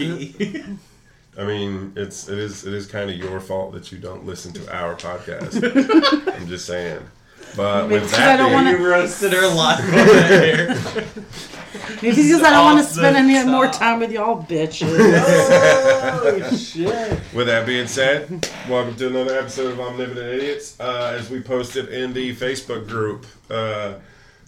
key. I mean, it's it is it is kind of your fault that you don't listen to our podcast. I'm just saying. But with Because I that don't being, wanna- you roasted her live on the air. Maybe because I don't want to spend the any more time with y'all bitches. oh shit! with that being said, welcome to another episode of Omnipotent Idiots. Uh, as we posted in the Facebook group, uh,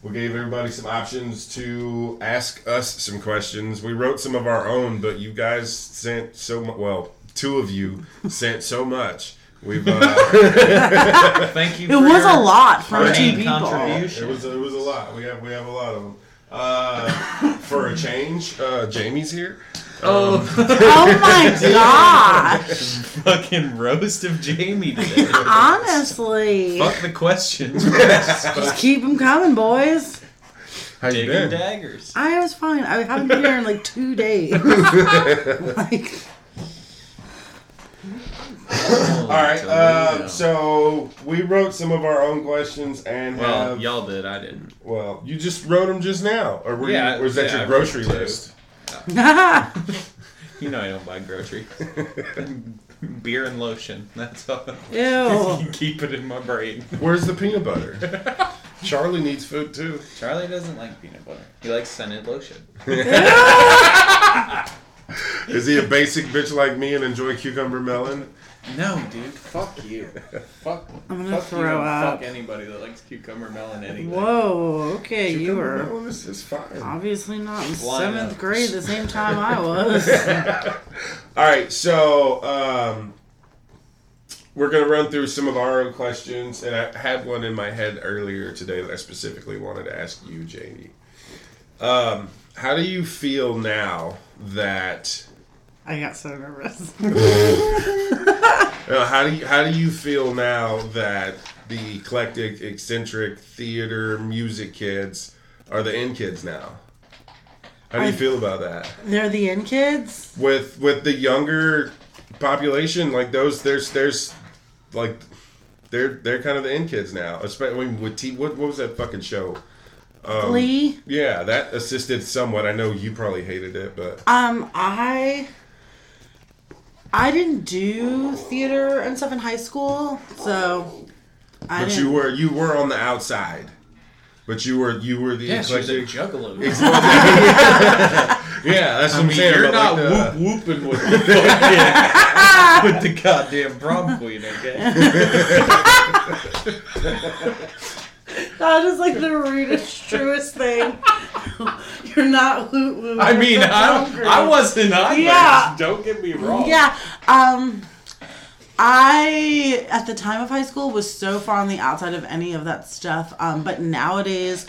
we gave everybody some options to ask us some questions. We wrote some of our own, but you guys sent so much. Well, two of you sent so much. We've uh, Thank you. It for was your a lot from two brain people. contribution. It was it was a lot. We have we have a lot of them. Uh, for a change, uh, Jamie's here. Oh, Oh my gosh. fucking roast of Jamie today. Honestly. Fuck the questions. Just keep them coming, boys. How you Digging been? daggers. I was fine. I haven't been here in like two days. like, All right. Uh, so we wrote some of our own questions and well, have. y'all did. I didn't. Well, you just wrote them just now, or were Yeah, you, or was that yeah, your grocery wrote two. list? You know I don't buy groceries. Beer and lotion. That's all. Ew. Keep it in my brain. Where's the peanut butter? Charlie needs food too. Charlie doesn't like peanut butter. He likes scented lotion. Is he a basic bitch like me and enjoy cucumber melon? No, dude. Fuck you. Fuck. I'm gonna fuck throw you up. Fuck anybody that likes cucumber melon anything. Whoa. Okay, you were melon is, is fine. obviously not in seventh up. grade the same time I was. All right, so um, we're gonna run through some of our own questions, and I had one in my head earlier today that I specifically wanted to ask you, Jamie. Um, how do you feel now that? I got so nervous. Uh, how do you how do you feel now that the eclectic, eccentric theater music kids are the in kids now? How do you I- feel about that? They're the in kids. with with the younger population like those there's there's like they're they're kind of the in kids now especially with T what, what was that fucking show um, Glee. yeah that assisted somewhat I know you probably hated it but Um, I I didn't do theater and stuff in high school, so I but didn't. you were you were on the outside but you were you were the Yeah, she's a eclectic juggalo. yeah that's what I I'm mean, saying you're about, not like, the- whoop whooping with the fucking with the goddamn prom queen, okay? That is like the rudest, truest thing. You're not woot woot. I mean, with the I, I wasn't either. Yeah. Don't get me wrong. Yeah. Um I at the time of high school was so far on the outside of any of that stuff. Um, but nowadays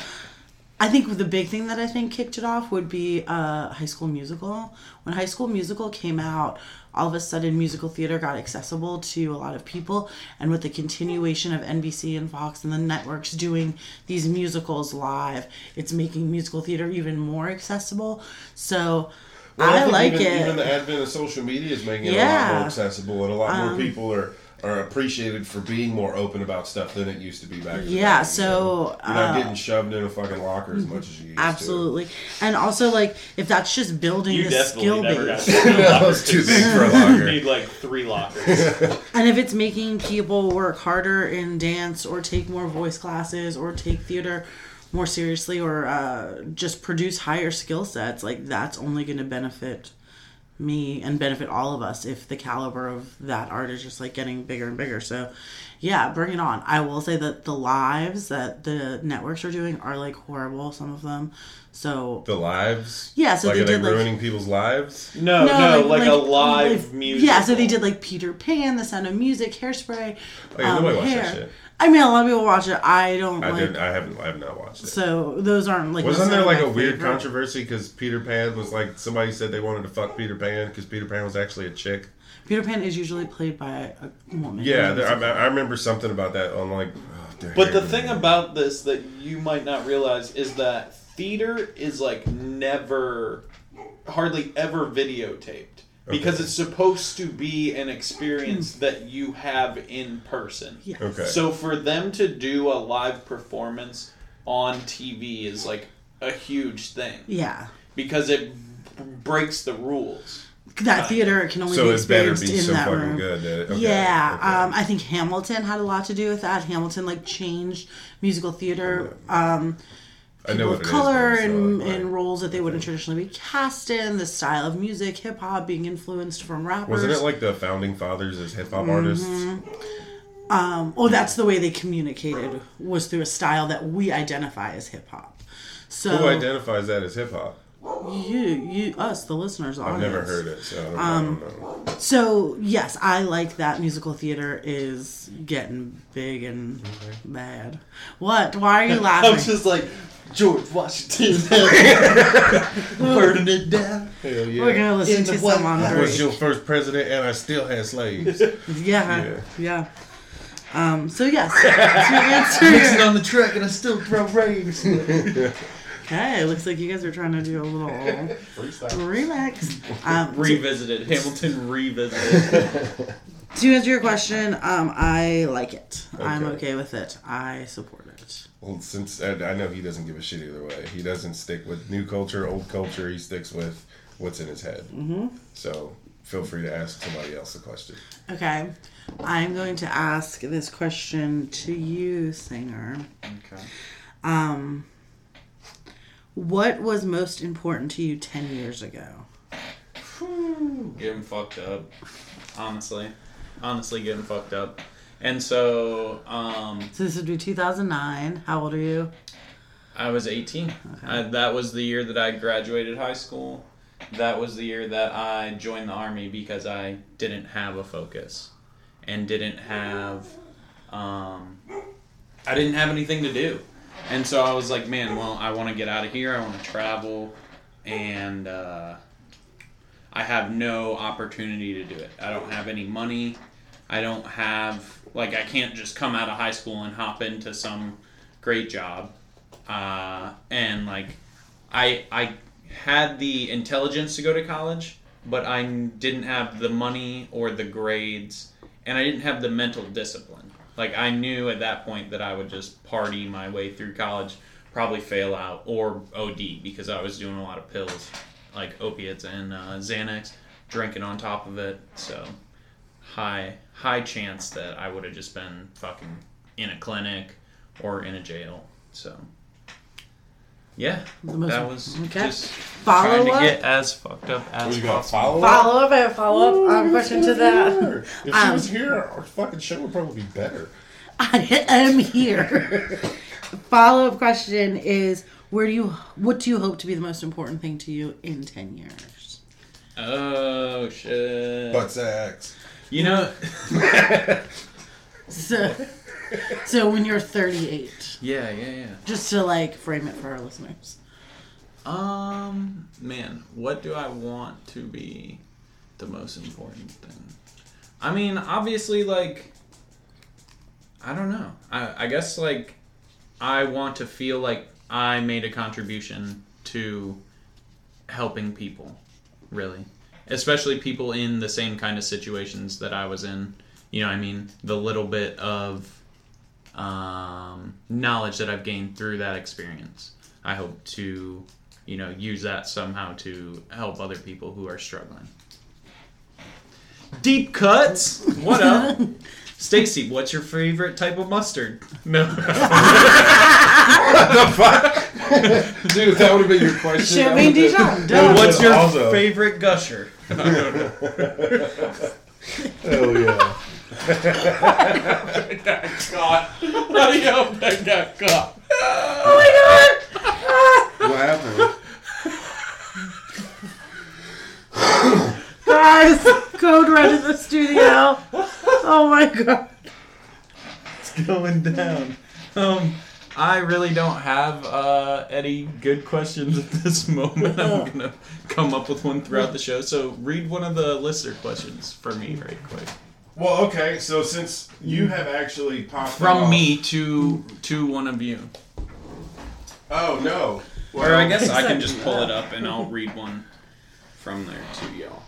I think the big thing that I think kicked it off would be uh, High School Musical. When High School Musical came out, all of a sudden musical theater got accessible to a lot of people, and with the continuation of NBC and Fox and the networks doing these musicals live, it's making musical theater even more accessible. So Well, I, think like even, it. Even the advent of social media is making it a lot more accessible, and a lot more Um, people are are appreciated for being more open about stuff than it used to be back. in Yeah, day, so, you know? you're not uh, getting shoved in a fucking locker as much as you used Absolutely. And also, like, if that's just building You the skill never base, to to. that was too big for a You locker. need like three lockers. and if it's making people work harder in dance or take more voice classes or take theater more seriously or uh, just produce higher skill sets, like, that's only going to benefit me and benefit all of us if the caliber of that art is just like getting bigger and bigger. So, yeah, bring it on. I will say that the lives that the networks are doing are like horrible, some of them. So, The lives. Yeah, so like, they are they did, like- ruining people's lives? No, no, like, a live like- music. Yeah, so they did like Peter Pan, The Sound of Music, Hairspray. Oh, yeah, um, nobody watched Hair. That shit. I mean, a lot of people watch it. I don't I like. didn't. I haven't. I have not watched it. So those aren't like. Wasn't there like a my weird favorite. controversy because Peter Pan was like somebody said they wanted to fuck Peter Pan because Peter Pan was actually a chick. Peter Pan is usually played by a woman. Yeah, there, I, I remember something about that on like. Oh, But the thing about this that you might not realize is that theater is like never, hardly ever videotaped. Because Okay. it's supposed to be an experience that you have in person. Yes. Okay. So for them to do a live performance on TV is like a huge thing Yeah. because it b- breaks the rules. That theater can only So be better experienced be in so that room. good. That, okay, yeah, okay. um, I think Hamilton had a lot to do with that. Hamilton like changed musical theater. Um, I know people what of color but I in, saw it, roles that they wouldn't traditionally be cast in. The style of music, hip hop being influenced from rappers. Wasn't it like the founding fathers as hip hop Mm-hmm. artists? Um, oh, that's the way they communicated was through a style that we identify as hip hop. So Who identifies that as hip hop? you, you, us, the listeners, I've never heard it, so I don't, Um, I don't know. So yes, I like that musical theater is getting big and bad. What? Why are you laughing? I'm just like George Washington burning it down. Hell yeah. We're gonna listen In to the some White on I was your first president, and I still had slaves. Yeah, Yeah. yeah. Um. So yes, to answer Mixing your on the track and I still throw raves. okay, it looks like you guys are trying to do a little relax. Um, to, Revisited. Hamilton revisited. to answer your question, um, I like it. I'm Okay. okay with it. I support it. Well, since I, I know he doesn't give a shit either way, he doesn't stick with new culture, old culture. He sticks with what's in his head. Mm-hmm. So feel free to ask somebody else a question. Okay, I'm going to ask this question to you, singer. okay. Um, what was most important to you 10 years ago? Getting fucked up. Honestly. Honestly getting fucked up. And so, um, So this would be 2009. How old are you? I was 18. I, that was the year that I graduated high school. That was the year that I joined the army because I didn't have a focus and didn't have um, I didn't have anything to do. And so I was like, man, well, I want to get out of here. I want to travel and uh, I have no opportunity to do it. I don't have any money. I don't have like I can't just come out of high school and hop into some great job uh, and like I I had the intelligence to go to college, but I didn't have the money or the grades, and I didn't have the mental discipline. Like I knew at that point that I would just party my way through college, probably fail out or OD because I was doing a lot of pills, like opiates and uh, Xanax, drinking on top of it. So high high chance that I would have just been fucking in a clinic or in a jail. So yeah, that was okay. just Follow trying to up? get as fucked up as What you got? possible. Follow up? Follow up. I have a follow up um, question to that. If she Um, was here, our fucking show would probably be better. I am here. follow up question is where do you what do you hope to be the most important thing to you in 10 years? Oh shit! Butt sex. You know, So so when you're 38, yeah, yeah, yeah. just to like frame it for our listeners. Um, man, what do I want to be the most important thing? I mean, obviously, like, I don't know. I, I guess, like, I want to feel like I made a contribution to helping people, really. Especially people in the same kind of situations that I was in. You know, I mean, the little bit of um, knowledge that I've gained through that experience. I hope to, you know, use that somehow to help other people who are struggling. Deep cuts. What up, Stacy? What's your favorite type of mustard? No. What the fuck? Dude, that would have been your question. Champagne Dijon. Duh. What's your Also- favorite gusher? Hell yeah. Oh god, I hope I got caught. What happened? Guys, code red in the studio. Oh my god. It's going down. Um, I really don't have uh, any good questions at this moment. I'm gonna come up with one throughout the show. So read one of the listener questions for me, right quick. Well, okay, so since you have actually popped From off- me to to one of you, Oh no. or I guess I can just pull it up and I'll read one from there to y'all.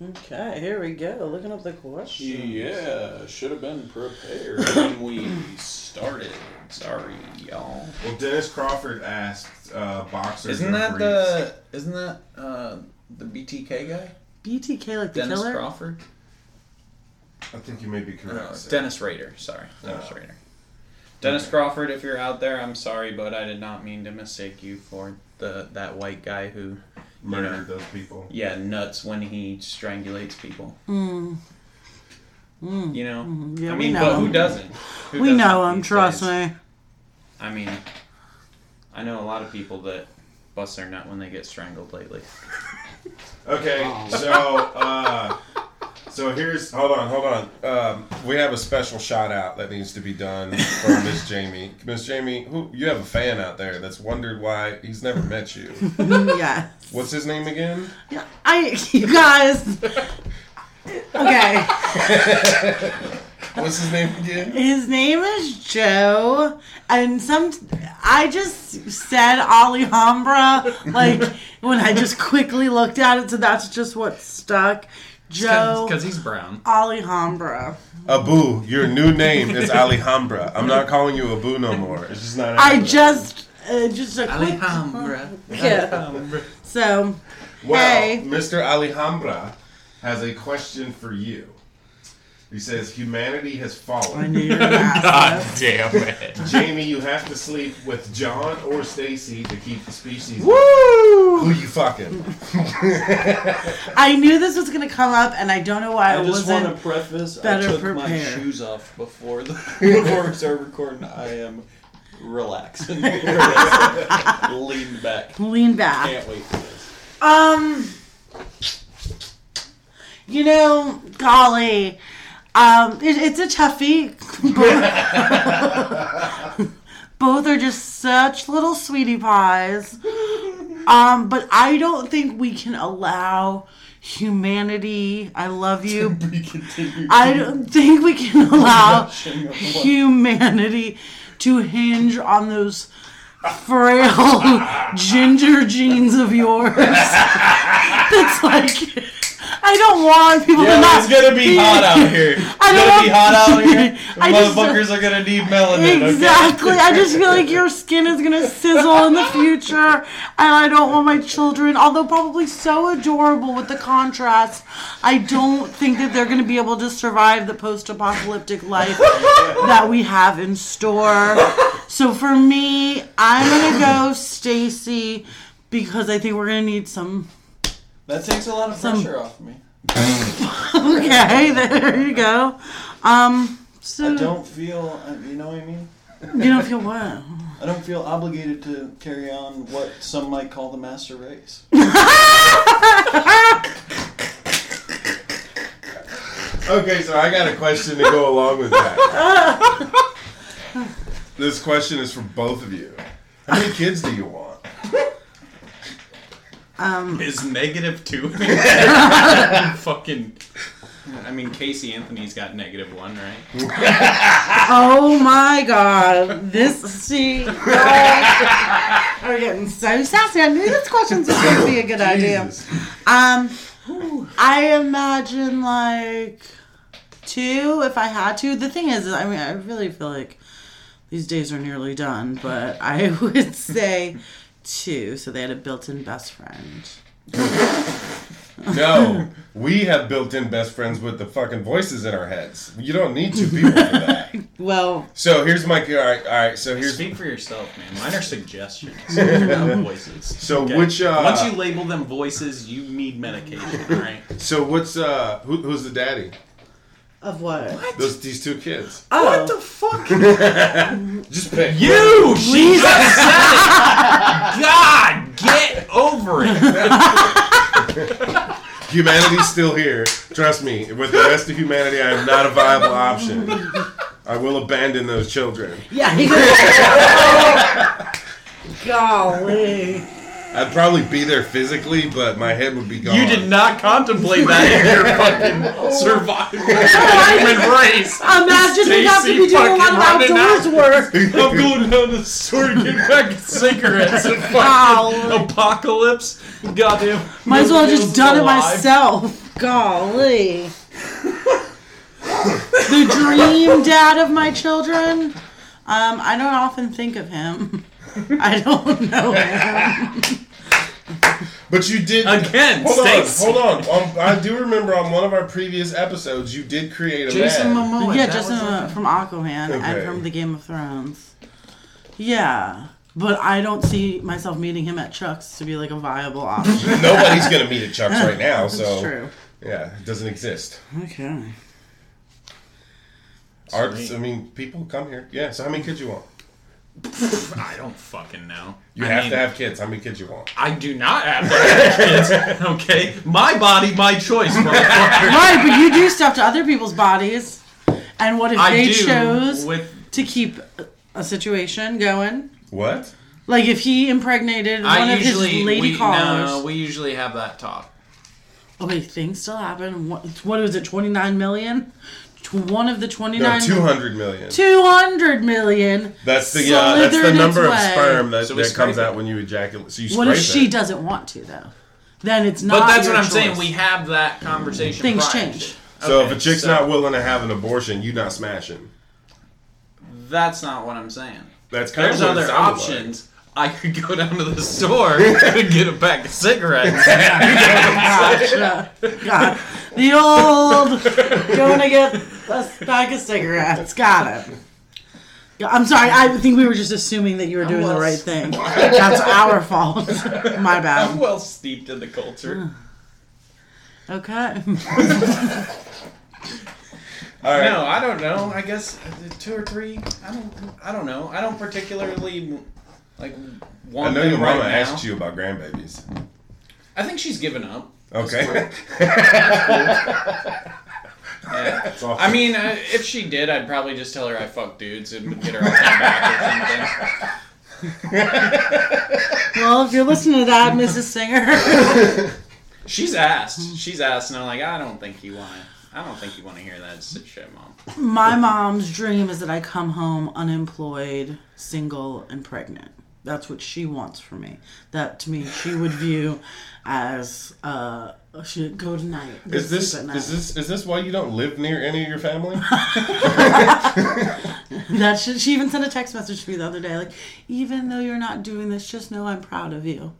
Okay, here we go. Looking up the question. Yeah, should have been prepared when we started. started. Sorry, y'all. Well, Dennis Crawford asked uh, boxers. Isn't that briefs. the isn't that uh, the BTK guy? BTK like the Dennis killer. Crawford? I think you may be correct. No. Dennis Rader. Sorry, Dennis Oh. Rader. Dennis Crawford, if you're out there, I'm sorry, but I did not mean to mistake you for the that white guy who, murdered those people. yeah, nuts when he strangulates people. Mm. Mm. You know, Mm, yeah, I mean, know but who doesn't? Who We doesn't know him. Trust days? me. I mean, I know a lot of people that bust their nut when they get strangled lately. Okay, Oh. so uh, so here's hold on, hold on. Um, we have a special shout out that needs to be done for Miss Jamie. Miss Jamie, who you have a fan out there that's wondered why he's never met you. yeah. What's his name again? Yeah, I. You guys. Okay. What's his name again? His name is Joe, and some I just said Alhambra like when I just quickly looked at it, so that's just what stuck. Joe Because he's brown. Alhambra. Abu, your new name is Alejandra. I'm not calling you Abu no more. It's just not. I just uh, just a quick Alhambra. Yeah. So Well, Hey. Mr. Alejandra has a question for you. He says, Humanity has fallen. I fallen. knew you were gonna ask damn it. Jamie, you have to sleep with John or Stacy to keep the species. Woo! Who you fucking? I knew this was gonna come up, and I don't know why I, I just wasn't. want to preface. better I took my prepared. shoes off before the before we start recording. I am relaxing, lean back. Lean back. Can't wait for this. Um, you know, golly, um, it, it's a toughie. Both, both are just such little sweetie pies. Um, but I don't think we can allow humanity. I love you. I don't think we can allow Rushing of one- humanity to hinge on those frail ginger jeans of yours. That's like I don't want people to Yeah, not. it's gonna be hot out here. It's I don't gonna be hot out here. I just- Motherfuckers are gonna need melanin. okay? Exactly. I just feel like your skin is gonna sizzle in the future, and I don't want my children, although probably so adorable with the contrast, I don't think that they're gonna be able to survive the post-apocalyptic life that we have in store. So for me, I'm gonna go Stacy because I think we're gonna need some. That takes a lot of Some- pressure off me. Okay, there you go. Um, so I don't feel. uh, You know what I mean? you don't feel what? I don't feel obligated to carry on what some might call the master race. Okay, so I got a question to go along with that. this question is for both of you. How many kids do you want? Um, Is negative two? Fucking. I mean, Casey Anthony's got negative one, right? Oh my god. This, see, are getting so sassy. I knew this question was going to be a good idea. Um, I imagine like two if I had to. The thing is, I mean, I really feel like these days are nearly done, but I would say two. So they had a built in best friend. No, we have built-in best friends with the fucking voices in our heads. You don't need two people for that. Well, So here's my all right. All right. So here's Speak for yourself, man. Mine are suggestions, not voices. so Okay? which uh, Once you label them voices, you need medication, right? so what's uh who, who's the daddy? Of what? Those these two kids. Oh, What the fuck? Just pick. You! She just said it! God, get over it! Humanity's still here. Trust me. With the rest of humanity, I am not a viable option. I will abandon those children. Yeah, he. Golly. I'd probably be there physically, but my head would be gone. You did not contemplate that in your fucking survival of the human race. Imagine we have to be doing a lot of fucking running outdoors work. I'm going down the store to get back cigarettes and Golly. fucking apocalypse. Goddamn. Might as well have just Feels done it myself. Golly. the dream dad of my children. Um, I don't often think of him. I don't know him. But you did Again, Hold on, hold on. Um, I do remember on one of our previous episodes, you did create a Jason man. Momoa. yeah, that just uh, from Aquaman Okay. and from the Game of Thrones. Yeah, but I don't see myself meeting him at Chuck's to be like a viable option. Nobody's gonna meet at Chuck's right now, That's so true. yeah, it doesn't exist. Okay. Arts. I mean, people come here. Yeah. So how many kids you want? I don't fucking know. You I have mean, to have kids. How many kids you want? I do not have to have kids. Okay, my body, my choice. Right, but you do stuff to other people's bodies. And what if I they do chose with. to keep a situation going? What? Like if he impregnated one I of his lady we, callers. no, we usually have that talk. Okay, things still happen. What, what was it? Twenty nine million. Tw- One of the 29 No, two hundred million. 200 million. That's the uh, that's the number of sperm that, So that comes it. out when you ejaculate. So you What scrape if she it. doesn't want to though? Then it's not. But that's your what I'm choice. saying. We have that conversation. Things prior change. So Okay, if a chick's so not willing to have an abortion, you're not smashing. that's not what I'm saying. That's kind There's of what it other sounded options. I could go down to the store and get a pack of cigarettes. Gotcha. God, the old going to get a pack of cigarettes. Got it. I'm sorry. I think we were just assuming that you were doing the right thing. That's our fault. My I'm bad. well steeped in the culture. Okay. All right. No, I don't know. I guess uh, two or three. I don't. I don't know. I don't particularly like I know them your right mama now. asked you about grandbabies. I think she's given up. Okay. Yeah. That's awesome. I mean, uh, if she did, I'd probably just tell her I fuck dudes and get her off my back or something. Well, if you're listening to that, Mrs. Singer. She's asked. She's asked, and I'm like, I don't think you want to. I don't think you want to hear that shit, mom. My mom's dream is that I come home unemployed, single, and pregnant. That's what she wants for me. That to me, she would view as uh, she go tonight. go Is this sleep is this is this why you don't live near any of your family? That she, she even sent a text message to me the other day, like, even though you're not doing this, just know I'm proud of you.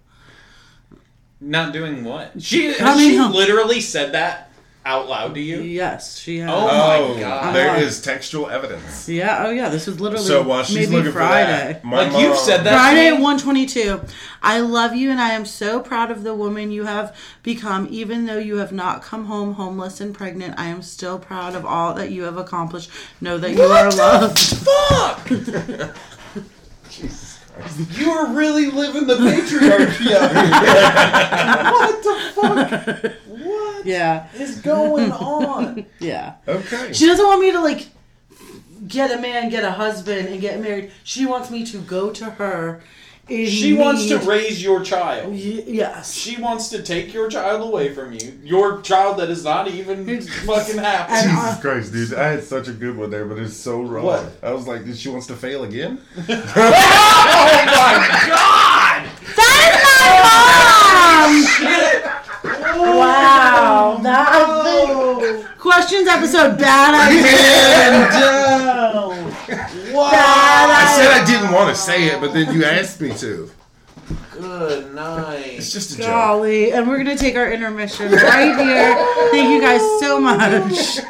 Not doing what? She she home. literally said that out loud to you. Yes, she has. Oh. my God. there Uh-huh. is textual evidence. Yeah. Oh yeah. This was literally So while she's maybe looking Friday. for that, my Like, you've mom- said that- Friday at me? 122. I love you and I am so proud of the woman you have become. Even though you have not come home homeless and pregnant, I am still proud of all that you have accomplished. Know that you are loved. Fuck! Jesus Christ. You are really living the patriarchy out here. what the fuck? What Yeah. is going on? Yeah. Okay. She doesn't want me to like get a man, get a husband, and get married. She wants me to go to her. in She wants to raise your child. Y- yes. She wants to take your child away from you. Your child that is not even fucking happy. Jesus Christ, dude! I had such a good one there, but it's so wrong. What? I was like, she wants to fail again. oh my god! Wow. That questions episode bad idea. Wow! I said I didn't want to say it, but then you asked me to. Good night. It's just a joke. Golly, and we're gonna take our intermission right here. Thank you guys so much.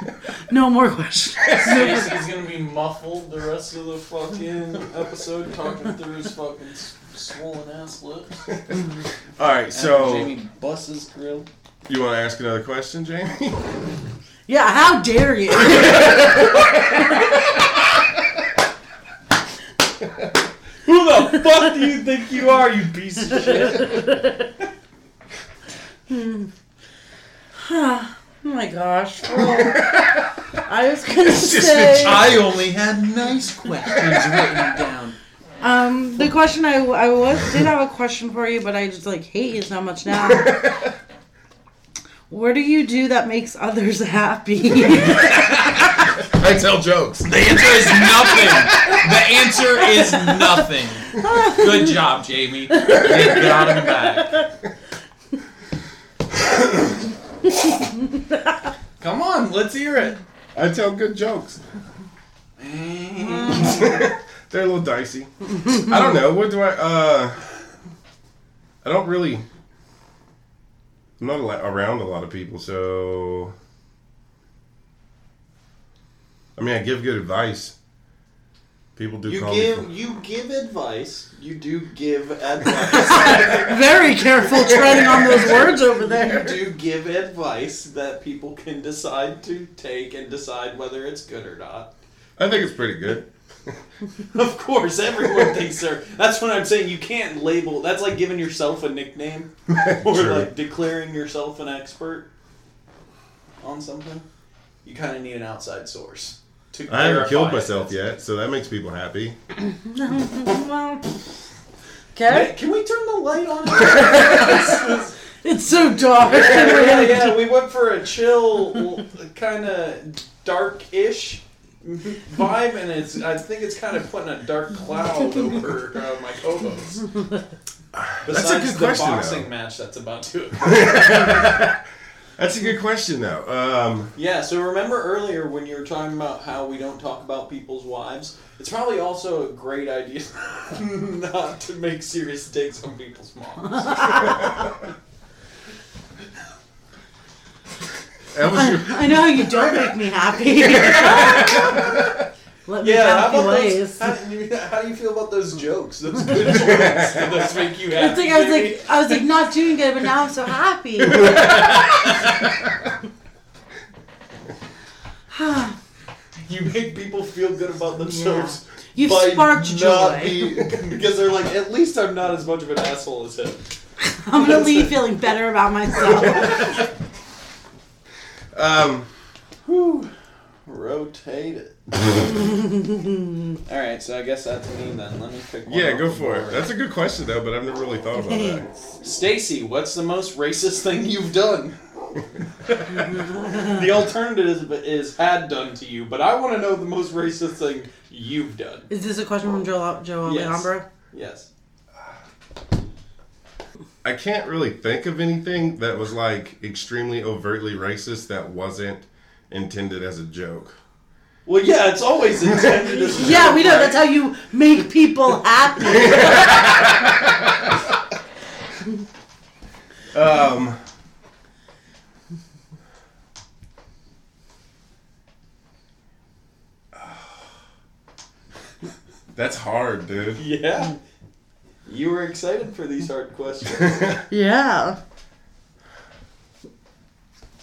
No more questions. Casey's gonna be muffled the rest of the fucking episode, talking through his fucking swollen ass lips. All right, so Jamie busts grill. You want to ask another question, Jamie? Yeah, how dare you? Who the fuck do you think you are, you piece of shit? Oh my gosh. Well, I was gonna say. I only had nice questions written down. Um, the question I, I was did have a question for you, but I just like hate you so much now. What do you do that makes others happy? I tell jokes. The answer is nothing. The answer is nothing. Good job, Jamie. You got him back. Come on, let's hear it. I tell good jokes. they're a little dicey. I don't know. What do I? Uh, I don't really. I'm not a lot- around a lot of people, so. I mean, I give good advice. People do You call give me. you give advice. You do give advice. Very careful treading on those words over there. you do give advice that people can decide to take and decide whether it's good or not. I think it's pretty good. Of course, everyone thinks they're. That's what I'm saying. You can't label. That's like giving yourself a nickname or True. like declaring yourself an expert on something. You kind of need an outside source to. I haven't killed myself yet, so that makes people happy. Well, Hey, okay. can we turn the light on? It's so dark. yeah, yeah, we went for a chill, kind of dark-ish vibe, and it's. I think it's kind of putting a dark cloud over uh, my co-hosts. Besides good the question, boxing though. match that's about to occur. That's a good question, though. Um, Yeah, so remember earlier when you were talking about how we don't talk about people's wives? It's probably also a great idea not to make serious takes on people's moms. that was your, I know you don't make me happy. Let me Yeah, how happy about ways. those? How, do you- how do you feel about those jokes? Those good jokes. Those make you happy? It's like I was like I was like not doing good, but now I'm so happy. you make people feel good about themselves. You've by sparked not joy. be- because they're like, at least I'm not as much of an asshole as him. I'm gonna leave feeling better about myself. Um, Whew. Rotate it. All right, so I guess that's me then. Let me pick one. yeah, go for it. That's a good question, though, but I've never really thought about that. Stacy, what's the most racist thing you've done? the alternative is, is had done to you, but I want to know the most racist thing you've done. Is this a question from Joe Joe Yes. Alejandro? Yes. I can't really think of anything that was like extremely overtly racist that wasn't intended as a joke. Well, yeah, it's always intended as a Yeah, joke, we know right? that's how you make people happy. Um, that's hard, dude. Yeah. You were excited for these hard questions. yeah.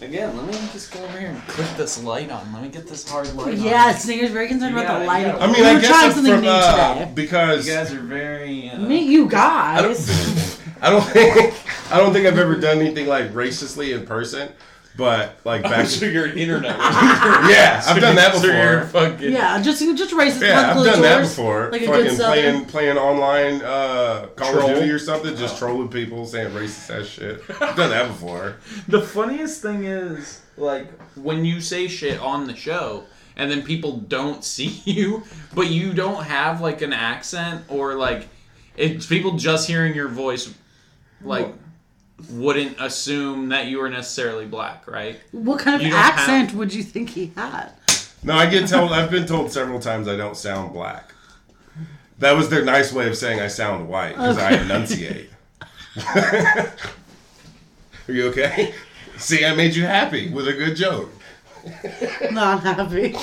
Again, let me just go over here and click this light on. Let me get this hard light on. Yeah, Singer's very concerned You about the gotta- lighting. you I mean, we I were guess trying I'm something from, new uh, today. because You guys are very. Uh, Meet you I don't, guys. I don't think I don't think I've ever done anything like racistly in person, but like back. so you're an internet. yeah, I've done that So you're before. fucking. Yeah, just just racist. Yeah, I've done that before. Like a good Fucking playing playing online uh, Call Troll? of Duty or something, just trolling people, saying racist ass shit. I've done that before. The funniest thing is, like, when you say shit on the show, and then people don't see you, but you don't have like an accent or like, it's people just hearing your voice, like, wouldn't assume that you were necessarily black, right? What kind of You don't have- accent would you think he had? No, I get told. I've been told several times I don't sound black. That was their nice way of saying I sound white because I enunciate. Are you okay? See, I made you happy with a good joke. Not happy.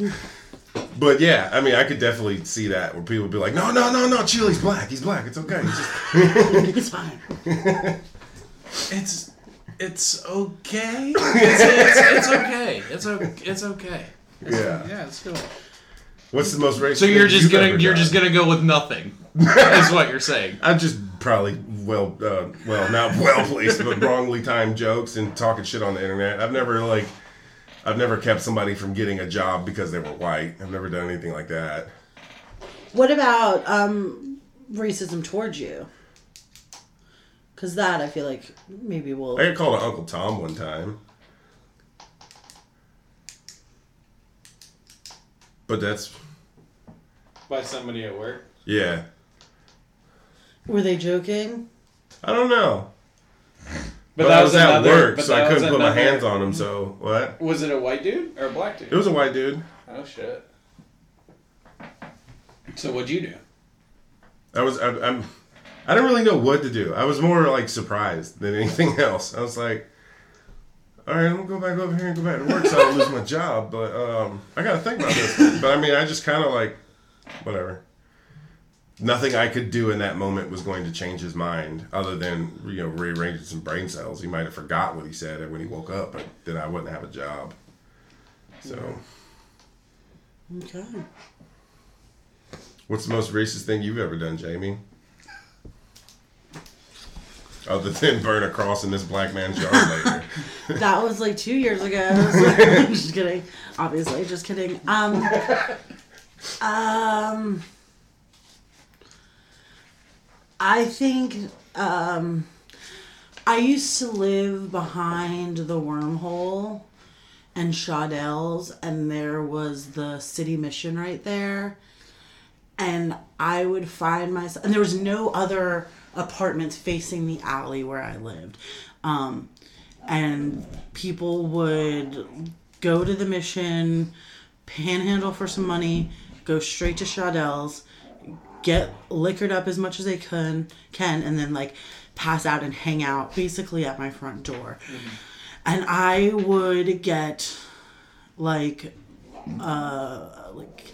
But yeah, I mean, I could definitely see that where people would be like, "No, no, no, no, Chili's black. He's black. It's okay." He's just- it's fine. It's it's okay. It's, it's, it's okay. It's okay. It's okay. yeah. Yeah, it's cool. What's the most racist? So you're just you've gonna you're done? just gonna go with nothing. is what you're saying. I'm just probably well, uh, well, not well placed, but wrongly timed jokes and talking shit on the internet. I've never like, I've never kept somebody from getting a job because they were white. I've never done anything like that. What about um racism towards you? Because that I feel like maybe we'll. I got called an Uncle Tom one time, but that's By somebody at work. yeah. Were they joking? I don't know, But, but, that I was was at another, work, so I couldn't put my hands on him. So what? Was it a white dude or a black dude? It was a white dude. Oh shit. So what'd you do? I was I, I'm I don't really know what to do. I was more like surprised than anything else. I was like, all right, I'm gonna go back over here and go back to work so I don't lose my job. But um, I gotta think about this. But I mean, I just kind of like whatever. Nothing I could do in that moment was going to change his mind, other than you know rearranging some brain cells. He might have forgot what he said when he woke up, but then I wouldn't have a job. So, Okay. what's the most racist thing you've ever done, Jamie? Other than burn a cross in this black man's yard later. That was like two years ago. just kidding. Obviously, just kidding. Um, um, I think um, I used to live behind the wormhole and Shawdell's, and there was the city mission right there. And I would find myself, and there was no other apartments facing the alley where I lived. Um, and people would go to the mission, panhandle for some money, go straight to Shawdell's, get liquored up as much as they can, can, and then like pass out and hang out basically at my front door. And I would get like uh like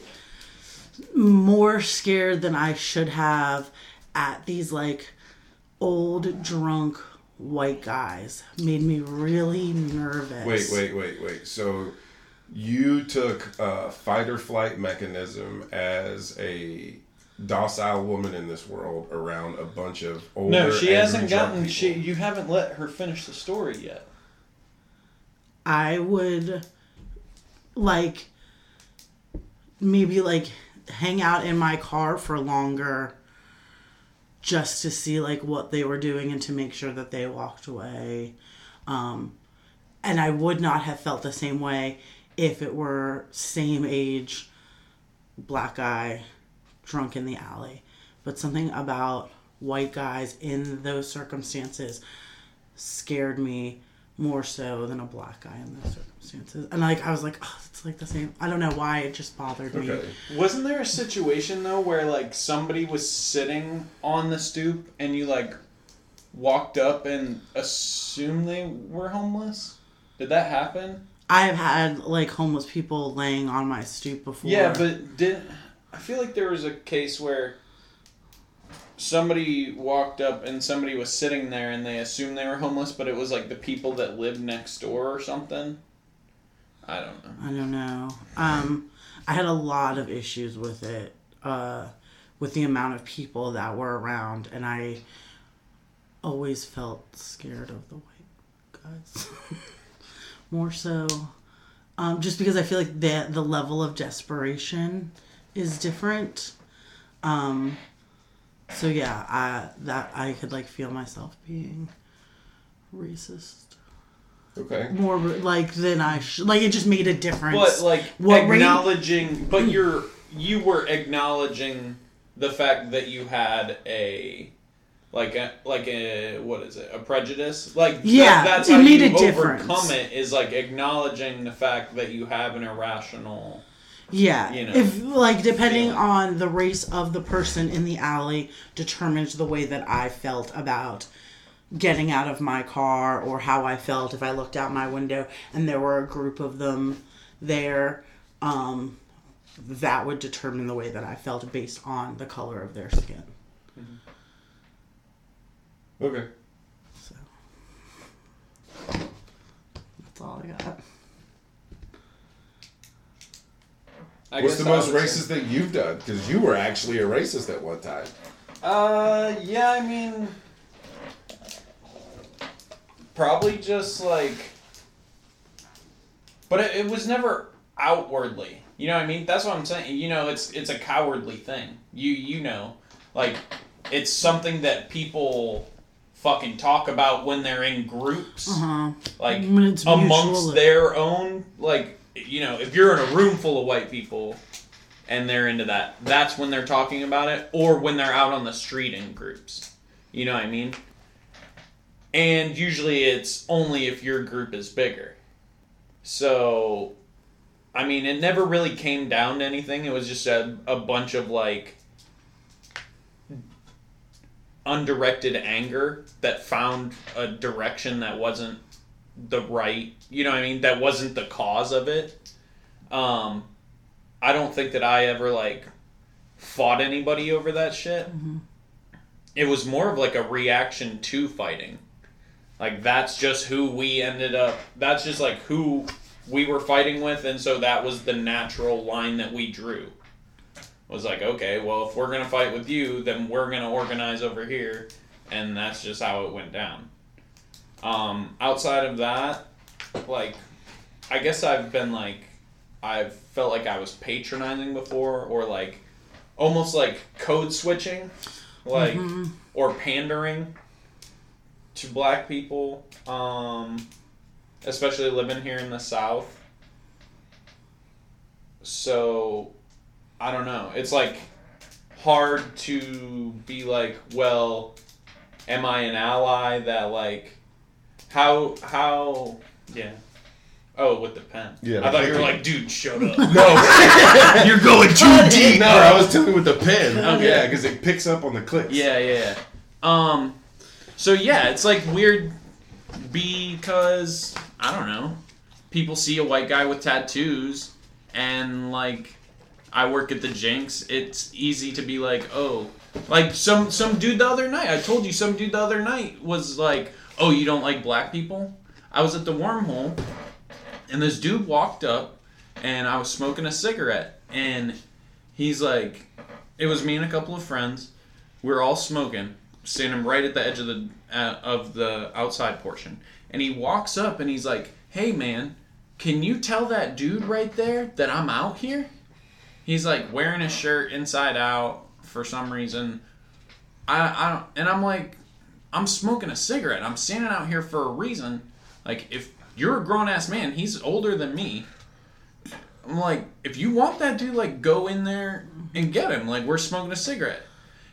more scared than I should have at these like old drunk white guys made me really nervous. Wait, wait, wait, wait. So you took a fight or flight mechanism as a docile woman in this world around a bunch of older. No, she angry hasn't drunk gotten. people. She you haven't let her finish the story yet. I would like maybe like hang out in my car for longer just to see like what they were doing and to make sure that they walked away. Um and I would not have felt the same way if it were same age black guy drunk in the alley. But something about white guys in those circumstances scared me more so than a black guy in those circumstances. And like I was like, oh, it's like the same. I don't know why it just bothered me. Wasn't there a situation though where like somebody was sitting on the stoop and you like walked up and assumed they were homeless? Did that happen? I have had like homeless people laying on my stoop before. Yeah, but did I feel like there was a case where somebody walked up and somebody was sitting there and they assumed they were homeless, but it was like the people that lived next door or something. I don't know. I don't know. Um, I had a lot of issues with it, uh, with the amount of people that were around, and I always felt scared of the white guys. More so, um, just because I feel like the the level of desperation is different. Um, so yeah, I that I could like feel myself being racist Okay. more like than I should. Like it just made a difference. But like What acknowledging, but you're you were acknowledging the fact that you had a like a like a what is it a prejudice like that- Yeah, that's it how made you a difference. overcome it is like acknowledging the fact that you have an irrational Yeah, you know, if like depending on the race of the person in the alley determines the way that I felt about getting out of my car or how I felt if I looked out my window and there were a group of them there. Um, that would determine the way that I felt based on the color of their skin. Okay. So that's all I got. I What's the most would say- racist thing you've done? Because you were actually a racist at one time. Uh, yeah, I mean, probably just like, but it, it was never outwardly. You know what I mean? That's what I'm saying. You know, it's it's a cowardly thing. You you know, like it's something that people fucking talk about when they're in groups, Uh-huh. like amongst mutual. their own. Like you know, if you're in a room full of white people and they're into that. That's when they're talking about it, or when they're out on the street in groups. You know what I mean? And usually it's only if your group is bigger. So I mean, it never really came down to anything. It was just a, a bunch of like undirected anger that found a direction that wasn't the right, you know what I mean? That wasn't the cause of it. Um, I don't think that I ever like fought anybody over that shit. It was more of like a reaction to fighting. Like that's just who we ended up. That's just like who we were fighting with, and so that was the natural line that we drew. Was like, okay, well, if we're gonna fight with you, then we're gonna organize over here, and that's just how it went down. Um, outside of that, like, I guess I've been like, I've felt like I was patronizing before, or like, almost like code switching, like, or pandering to black people, um, especially living here in the South. So, I don't know. It's like hard to be like, well, am I an ally that like, how how yeah. Oh, with the pen. Yeah, I thought you were like, dude, shut up. No, You're going too deep. no, I was telling you with the pen. Okay. Yeah, because it picks up on the clicks. Yeah, yeah. yeah. Um, so yeah, it's like weird because I don't know. People see a white guy with tattoos, and like I work at the Jinx. It's easy to be like, oh, like some some dude the other night. I told you some dude the other night was like, oh, you don't like black people. I was at the wormhole, and this dude walked up, and I was smoking a cigarette, and he's like, it was me and a couple of friends. We were all smoking, standing right at the edge of the uh, of the outside portion, and he walks up and he's like, "Hey, man, can you tell that dude right there that I'm out here?" He's like wearing a shirt inside out for some reason. I I don't, and I'm like, I'm smoking a cigarette. I'm standing out here for a reason. Like if you're a grown ass man, he's older than me. I'm like, if you want that dude, like go in there and get him. Like we're smoking a cigarette.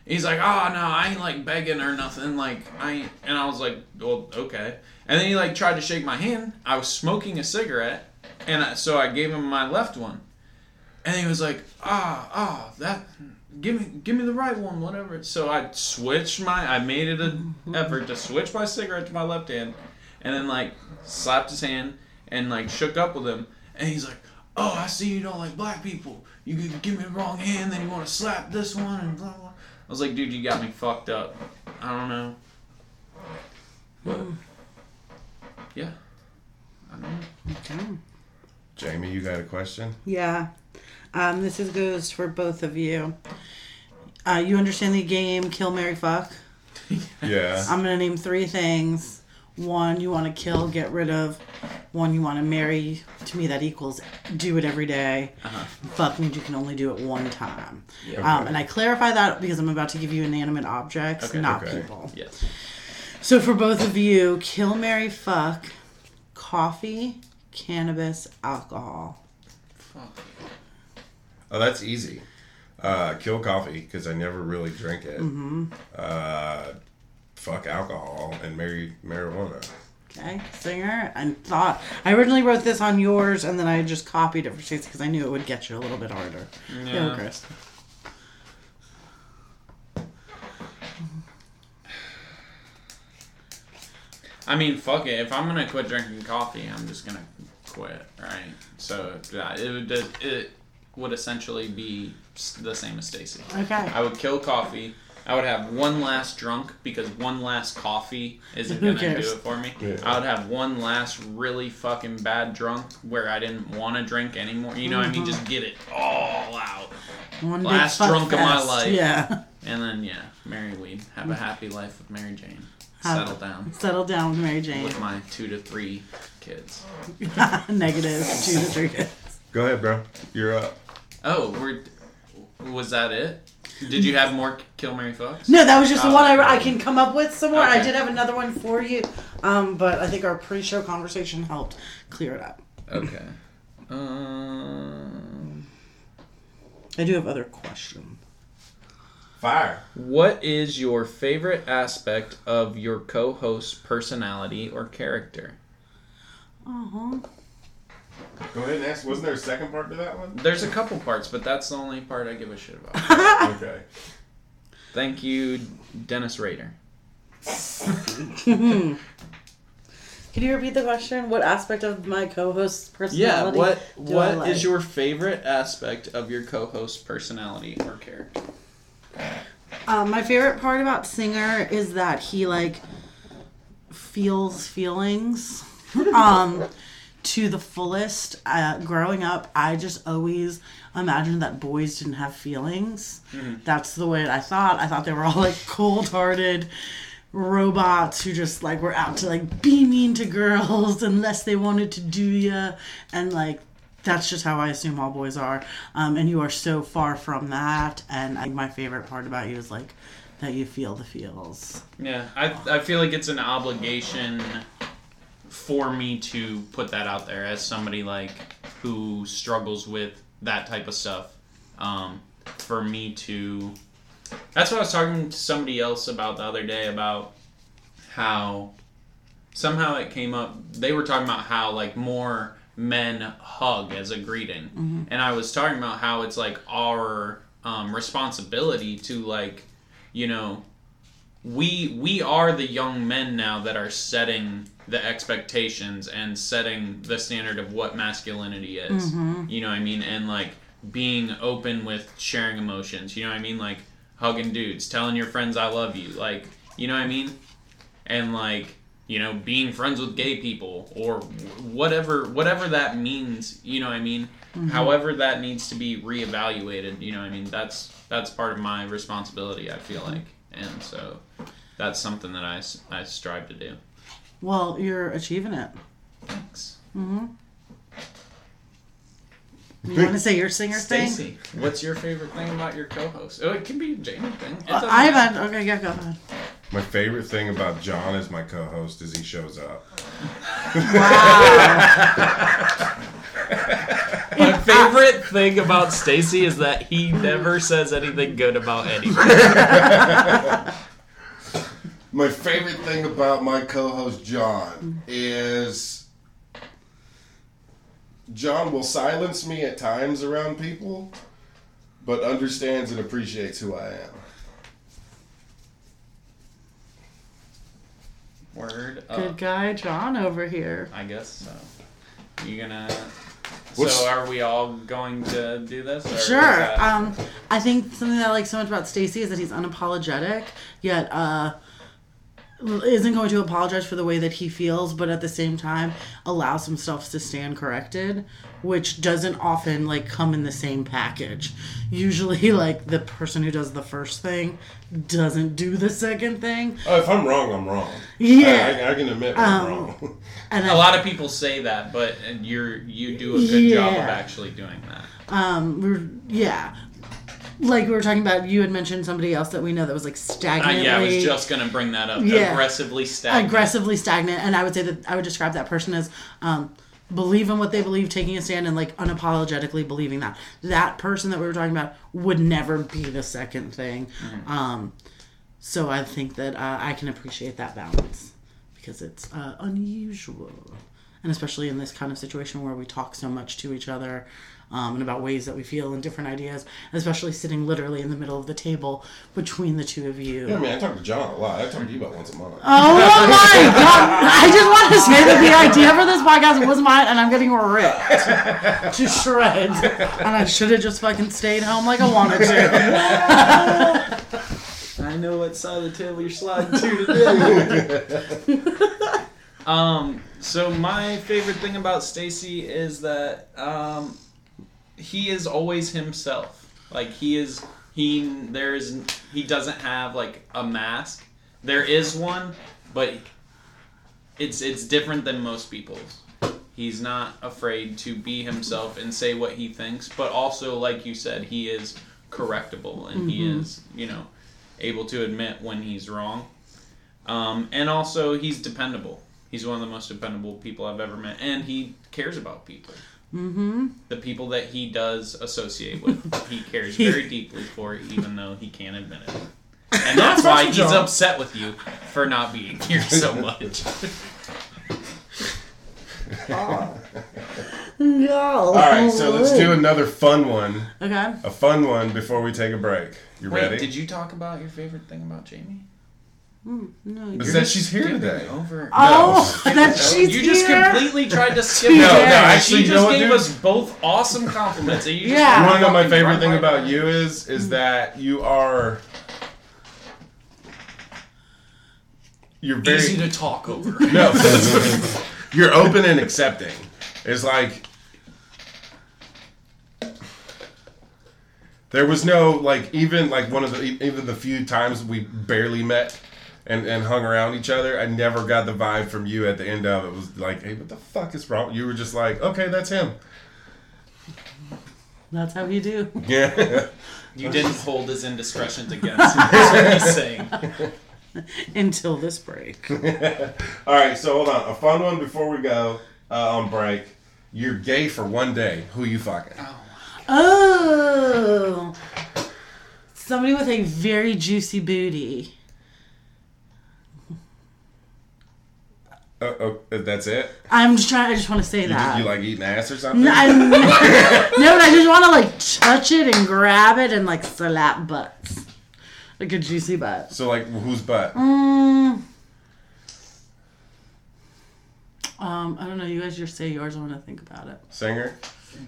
He's like, oh no, I ain't like begging or nothing. Like I ain't. and I was like, well, okay. And then he like tried to shake my hand. I was smoking a cigarette, and I, so I gave him my left one. And he was like, ah, ah, that, give me, give me the right one, whatever. So I switched my, I made it an mm-hmm. effort to switch my cigarette to my left hand, and then like slapped his hand and like shook up with him. And he's like, oh, I see you don't like black people. You could give me the wrong hand, then you want to slap this one and blah blah. I was like, dude, you got me fucked up. I don't know. But yeah, I don't know. Okay. Jamie, you got a question? Yeah. Um, this is goes for both of you. Uh, you understand the game Kill Mary Fuck? Yeah. I'm gonna name three things. One you want to kill, get rid of. One you want to marry. To me, that equals do it every day. Uh-huh. Fuck means you can only do it one time. Yeah. Um, Okay. and I clarify that because I'm about to give you inanimate objects, Okay. not Okay. people. Yes. So for both of you, kill, marry, fuck, coffee, cannabis, alcohol. Fuck. Oh, that's easy. Uh, kill coffee because I never really drink it. Mm-hmm. Uh, fuck alcohol and marry marijuana. Okay, singer. And thought I originally wrote this on yours, and then I just copied it for Stacey because I knew it would get you a little bit harder. Yeah. Go, Chris. I mean, fuck it. If I'm gonna quit drinking coffee, I'm just gonna quit, right? So yeah, it would it would essentially be the same as Stacy. Okay. I would kill coffee. I would have one last drunk because one last coffee isn't gonna do it for me. Yeah. I would have one last really fucking bad drunk where I didn't want to drink anymore. You know what I mean? Just mm-hmm. get it all out. One Last fuck drunk of my life. Yeah. And then yeah, marry weed. Have a mm. happy life with Mary Jane. Have- Settle down Settle down with Mary Jane. with my two to three kids. Negative two to three. kids. Go ahead, bro. You're up. Oh, we're was that it? Did you have more kill Mary Fox? No, that was just the Oh. one I, I can come up with some more. I Okay. did have another one for you, um, but I think our pre-show conversation helped clear it up. Okay. Um, I do have other questions. Fire. what is your favorite aspect of your co-host's personality or character? Uh-huh. Go ahead and ask. Wasn't there a second part to that one? There's a couple parts, but that's the only part I give a shit about. Okay. Thank you, Dennis Rader. Can you repeat the question? What aspect of my co-host's Yeah, personality? what do what I is your favorite aspect of your co-host's personality or character? Um, my favorite part about Singer is that he like feels feelings um, to the fullest. Uh, growing up, I just always imagined that boys didn't have feelings. That's the way I thought. I thought they were all like cold-hearted robots who just like were out to like be mean to girls unless they wanted to do ya and like that's just how I assume all boys are. Um, and you are so far from that. And I, my favorite part about you is like that you feel the feels. Yeah, I I feel like it's an obligation for me to put that out there as somebody like who struggles with that type of stuff. Um, for me to, that's what I was talking to somebody else about the other day about how somehow it came up. They were talking about how like more men hug as a greeting, and I was talking about how it's like our um, responsibility to like, you know, we we are the young men now that are setting the expectations and setting the standard of what masculinity is. Mm-hmm. You know what I mean? And like being open with sharing emotions. You know what I mean? Like hugging dudes, telling your friends I love you. Like, you know what I mean? And like, you know, being friends with gay people or whatever whatever that means, you know what I mean? Mm-hmm. However that needs to be reevaluated, you know what I mean? That's that's part of my responsibility, I feel like. And so that's something that I, I strive to do. Well, you're achieving it. Thanks. Mm-hmm. You want to say your singer thing? Stacy, what's your favorite thing about your co-host? Oh, it can be a Jamie thing. It Uh, I haven't. Okay, yeah, go ahead. My favorite thing about John as my co-host is he shows up. Wow. My favorite thing about Stacy is that he never says anything good about anyone. My favorite thing about my co-host John is John will silence me at times around people, but understands and appreciates who I am. Word Good up. guy, John over here. I guess so. You gonna? What's- So are we all going to do this? Or Sure. that- Um, I think something that I like so much about Stacy is that he's unapologetic, yet uh, isn't going to apologize for the way that he feels, but at the same time allows himself to stand corrected, which doesn't often like come in the same package. Usually, like the person who does the first thing doesn't do the second thing. Oh, if I'm wrong, I'm wrong. Yeah. I, I, I can admit when I'm Um, wrong. And a I, lot of people say that, but you're you do a good job of actually doing that. um, we were, yeah. Like we were talking about, you had mentioned somebody else that we know that was like Uh, yeah, I was just gonna bring that up. Yeah. Aggressively stagnant. aggressively stagnant and i would say that i would describe that person as um, believe in what they believe taking a stand and like unapologetically believing that that person that we were talking about would never be the second thing um, so i think that uh, i can appreciate that balance because it's uh, unusual and especially in this kind of situation where we talk so much to each other um, and about ways that we feel and different ideas especially sitting literally in the middle of the table between the two of you Yeah, I mean, I talk to John a lot. I talk to you about once a month. Oh my god! I just want to say that the idea for this podcast was mine, and I'm getting ripped to shreds. And I should have just fucking stayed home like I wanted to. I know what side of the table you're sliding to today. um, so my favorite thing about Stacy is that um, he is always himself. Like he is he there is he doesn't have like a mask. There is one, but it's it's different than most people's. He's not afraid to be himself and say what he thinks, but also like you said, he is correctable and he is, you know, able to admit when he's wrong. Um, and also, he's dependable. He's one of the most dependable people I've ever met, and he cares about people. Mm-hmm. The people that he does associate with, he cares very deeply for, even though he can't admit it. And that's why he's upset with you for not being here so much. No. All right, so let's do another fun one. Okay. A fun one before we take a break. You Wait, ready? did you talk about your favorite thing about Jamie? Hmm, no. Is oh, that she's here today? Over. Oh, that she's here. you just here? completely tried to skip. No, no, actually, she you know just what, gave dude? us both awesome compliments. And you just Yeah. You want to know my favorite thing right about by. you is is hmm. that you are you're very Easy to talk over. no you're open and accepting. It's like there was no like even like one of the even the few times we barely met and, and hung around each other, I never got the vibe from you at the end of it. It was like, hey, what the fuck is wrong? You were just like, okay, that's him. That's how you do. Yeah. You didn't hold his indiscretions against him. That's what he's saying. Until this break. All right, so hold on. A fun one before we go uh, on break. You're gay for one day. Who you fucking? Oh. Somebody with a very juicy booty. Uh, uh, that's it. I'm just trying. I just want to say You, that. you like eating ass or something? No, I'm, no, but I just want to like touch it and grab it and like slap butts, like a juicy butt. So like, whose butt? Mm. Um, I don't know. You guys just say yours. I want to think about it. Singer?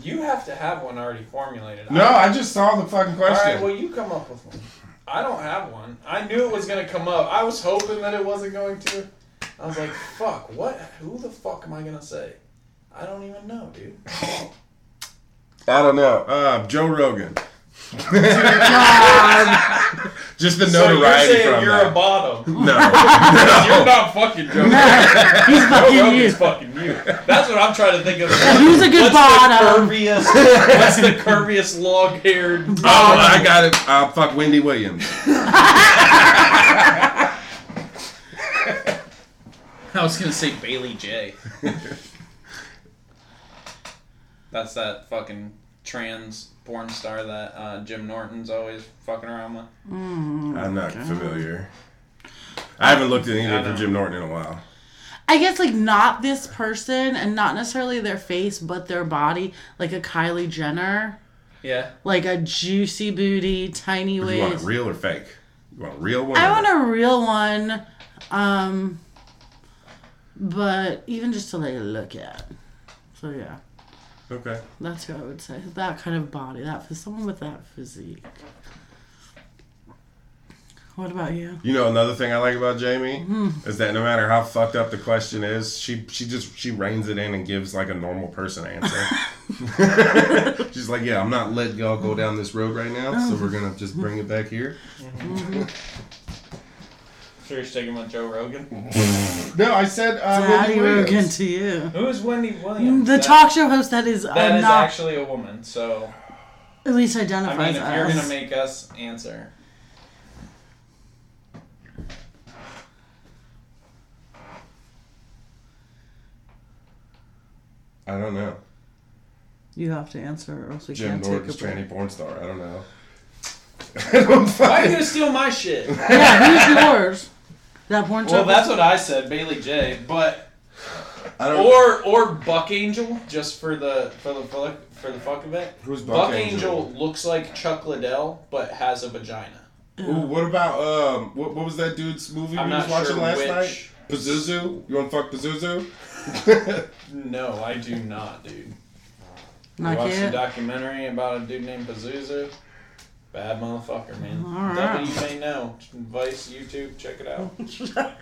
You have to have one already formulated. No, I just saw the fucking question. right, well, you come up with one. I don't have one. I knew it was gonna come up. I was hoping that it wasn't going to. I was like, "Fuck, what? Who the fuck am I gonna say?" I don't even know, dude. I don't know. Uh, Joe Rogan. just the So you're notoriety saying from you're that. a bottom? no. You're not fucking Joe. Rogan. He's Joe fucking you. Rogan's fucking you. That's what I'm trying to think of. Who's a good What's bottom? the curviest? What's the curviest long-haired? Oh, I got it. Uh, fuck Wendy Williams. I was gonna say Bailey Jay. That's that fucking trans porn star that uh, Jim Norton's always fucking around with. I'm not familiar. I haven't looked at I anything know. Jim Norton in a while. I guess like not this person and not necessarily their face, but their body, like a Kylie Jenner, Yeah. like a juicy booty, tiny You want a waist. real or fake? You want a real one? I want a real one, um, but even just to like look at. So yeah, Okay. that's who I would say. That kind of body, that for someone with that physique. What about you? You know another thing I like about Jamie Hmm. is that no matter how fucked up the question is, she she just she reins it in and gives like a normal person answer. She's like, yeah, I'm not letting y'all go down this road right now, so we're gonna just bring it back here. Sure, you're sticking with Joe Rogan. No, I said uh, Daddy Wendy Williams. Rogan to you. Who is Wendy Williams? The That- talk show host that is, uh, That is not actually a woman. So at least I identifies mean, if you're gonna make us answer, I don't know. you have to answer, or else we Jim can't Norton's take a break. tranny porn star. I don't know. I don't Why are you fucking- gonna steal my shit? Yeah, who's yours? That porn well, that's what I said, Bailey Jay. But I don't. or or Buck Angel, just for the for the for the, for the fuck of it. Who's Buck, Buck Angel? Angel? looks like Chuck Liddell, but has a vagina. Ooh, what about um? What, what was that dude's movie I'm we was watching sure last which. night? Pazuzu. You want to fuck Pazuzu? No, I do not, dude. Not I watched a documentary about a dude named Pazuzu. Bad motherfucker, man. All right. you may know. Vice, YouTube, check it out.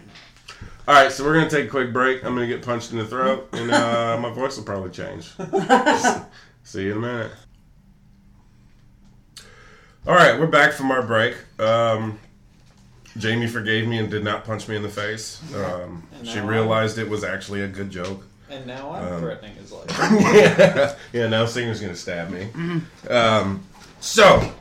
All right, so we're gonna take a quick break. I'm gonna get punched in the throat, and uh, my voice will probably change. See you in a minute. All right, we're back from our break. Um, Jamie forgave me and did not punch me in the face. Um, she realized it was actually a good joke. And now I'm Um, threatening his life. yeah, yeah. Now Singer's gonna stab me. Um, so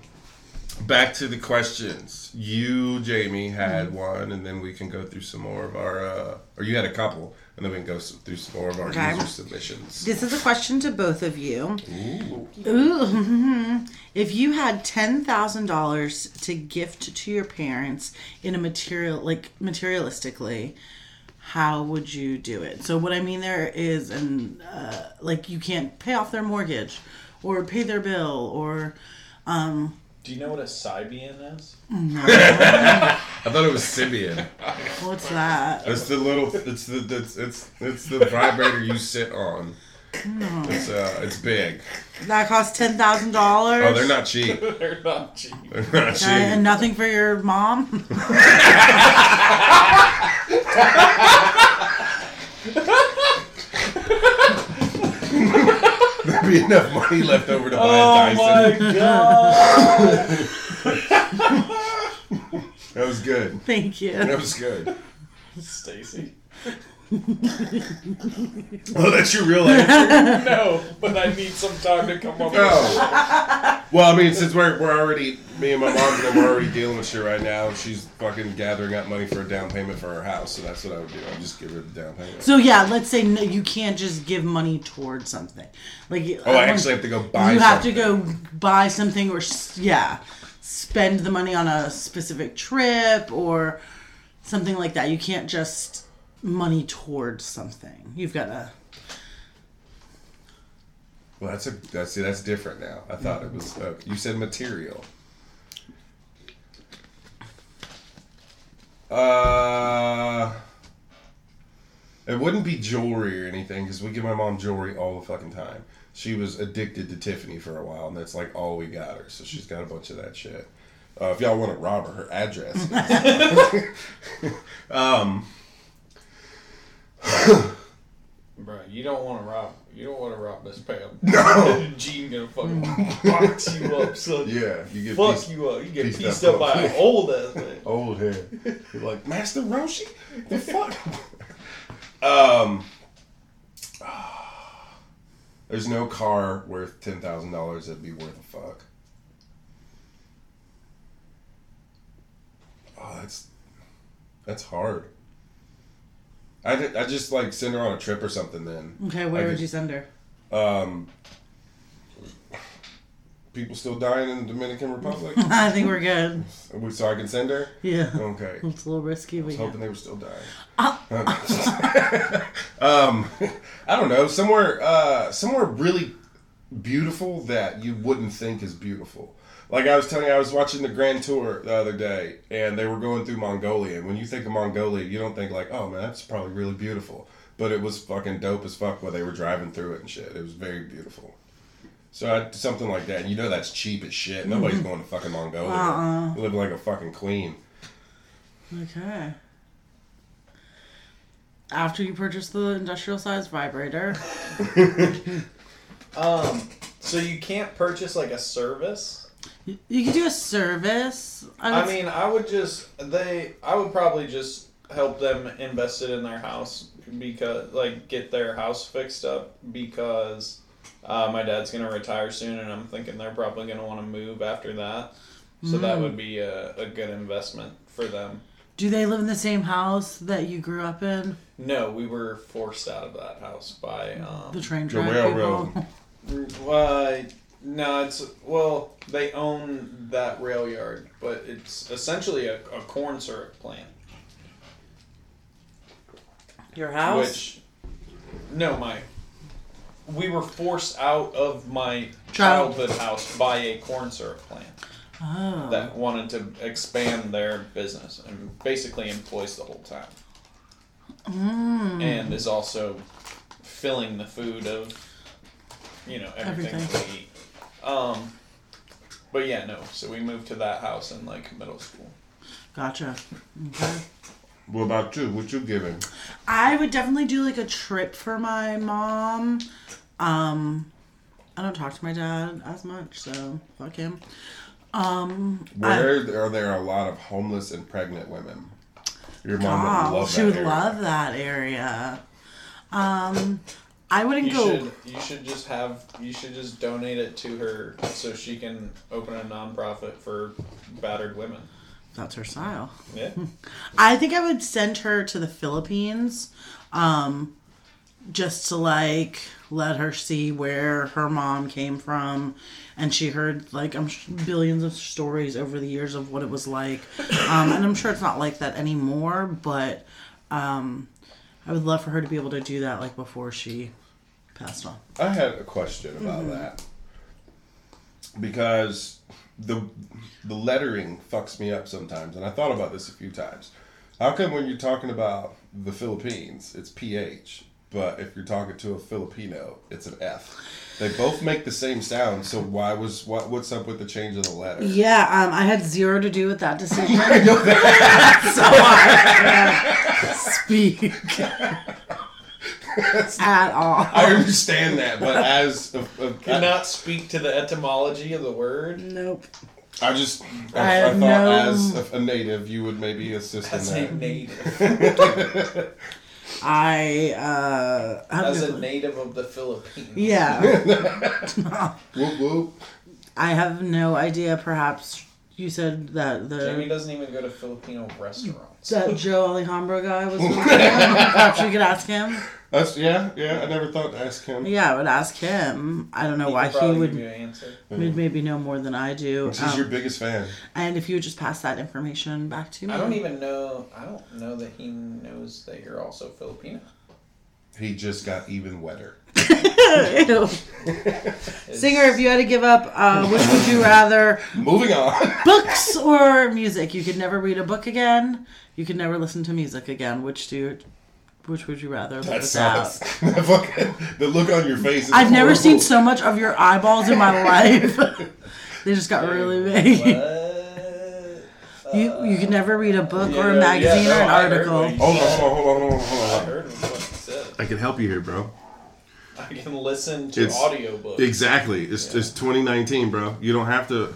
back to the questions. You, Jamie, had one, and then we can go through some more of our. Uh, or you had a couple, and then we can go through some more of our Okay. user submissions. This is a question to both of you. Ooh. Ooh. If you had ten thousand dollars to gift to your parents in a material, like materialistically, how would you do it? So what I mean there is, and uh, like you can't pay off their mortgage, or pay their bill, or um, Do you know what a Sybian is? I thought it was Sybian. what's that? It's the little. It's the. It's it's it's the vibrator you sit on. No. It's uh. It's big. That costs ten thousand dollars. Oh, they're not cheap. They're not cheap. They're not cheap. and nothing for your mom. Be enough money left over to buy Oh a Dyson. Oh my god! That was good. Thank you. That was good. Stacy. Oh, that's your real answer. No, but I need some time to come up with Oh. Well, I mean, since we're, we're already, me and my mom and them are already dealing with shit right now, she's fucking gathering up money for a down payment for her house. So that's what I would do. I'd just give her the down payment. So yeah, let's say no, you can't just give money towards something. Like oh, I actually have to go buy you have to go buy something or yeah, spend the money on a specific trip or something like that. You can't just money towards something. You've got to. Well, that's a that's see, that's different now. I thought it was. Uh, you said material. Uh, it wouldn't be jewelry or anything because we give my mom jewelry all the fucking time. She was addicted to Tiffany for a while, and that's like all we got her. So she's got a bunch of that shit. Uh, if y'all want to rob her, her address. um, Bro, you don't want to rob. You don't want to rob Miss Pam. No. Gene gonna fucking box you up, son. yeah, you get Fuck you up. You get pieced pieced up up by an old ass man. old head. You're like, Master Roshi? The fuck? um, there's no car worth ten thousand dollars that'd be worth a fuck. Oh, that's that's hard. I I just like send her on a trip or something. Then Okay, where I would could- you send her? um, people still dying in the Dominican Republic, I think we're good. so I can send her. Yeah, Okay. it's a little risky, I but was yeah. hoping they were still dying. um, I don't know. Somewhere, uh, somewhere really beautiful that you wouldn't think is beautiful. Like I was telling you, I was watching the Grand Tour the other day, and they were going through Mongolia. And when you think of Mongolia, you don't think like, "Oh man, that's probably really beautiful." But it was fucking dope as fuck while they were driving through it and shit. It was very beautiful. So I, something like that, and you know that's cheap as shit. Nobody's going to fucking Mongolia. Uh-uh. You live like a fucking queen. Okay. After you purchase the industrial size vibrator, Um, so you can't purchase like a service. You, could do a service. I, I mean, I would just they. I would probably just help them invest it in their house because like get their house fixed up because uh, my dad's gonna retire soon and I'm thinking they're probably gonna want to move after that. So that would be a, a good investment for them. do they live in the same house that you grew up in? No, we were forced out of that house by um, The train The track railroad. people. Uh, no, it's well, they own that rail yard, but it's essentially a, a corn syrup plant. Your house? Which, no, my, we were forced out of my Child- childhood house by a corn syrup plant oh. that wanted to expand their business and basically employs the whole town, Mm. and is also filling the food of, you know, everything, Everything. we eat. Um, but yeah, no. So we moved to that house in like middle school. Gotcha. Okay. What about you? What you giving? I would definitely do like a trip for my mom. Um, I don't talk to my dad as much, so fuck him. Um, I- Where are there a lot of homeless and pregnant women? Your mom would oh, love she would area. love that area. Um, I wouldn't You go. should you should just have you should just donate it to her so she can open a nonprofit for battered women. That's her style. Yeah. I think I would send her to the Philippines, um, just to like let her see where her mom came from, and she heard like I'm sh- billions of stories over the years of what it was like, um, and I'm sure it's not like that anymore. But um, I would love for her to be able to do that like before she passed on. I had a question about mm-hmm. that because the the lettering fucks me up sometimes, and I thought about this a few times. How come when you're talking about the Philippines, it's PH, but if you're talking to a Filipino, it's an F? They both make the same sound, so why was what? What's up with the change of the letter? Yeah, um, I had zero to do with that decision. so I can't speak at all. I understand that, but as a, a, Cannot speak to the etymology of the word. Nope. I just I, I I, thought no- as a, a native, you would maybe assist As in a that. native. I uh, I As no a native of the Philippines. yeah. Whoop whoop. I have no idea. Perhaps you said that the Jamie doesn't even go to Filipino restaurants. that Joe Alejandro guy was. Perhaps you could ask him. That's yeah, yeah. I never thought to ask him. Yeah, I would ask him. I don't know He why could he probably would. give you an answer. Would maybe know more than I do. She's Um, your biggest fan. and if you would just pass that information back to me. I don't even know. I don't know that he knows that you're also Filipino. He just got even wetter. Ew. Singer, if you had to give up, uh, which would you rather? Moving on. Books or music? You could never read a book again. You could never listen to music again. Which do you, which would you rather? That live sounds. without? fucking- the look on your face. Is I've never seen so much of your eyeballs in my life. they just got really big. What? You you could never read a book or a magazine yeah, or an I article. what you Hold on, hold on, hold on, hold on, I heard what you said. I can help you here, bro. I can listen to It's- audiobooks. Exactly. It's it's 2019, bro. You don't have to.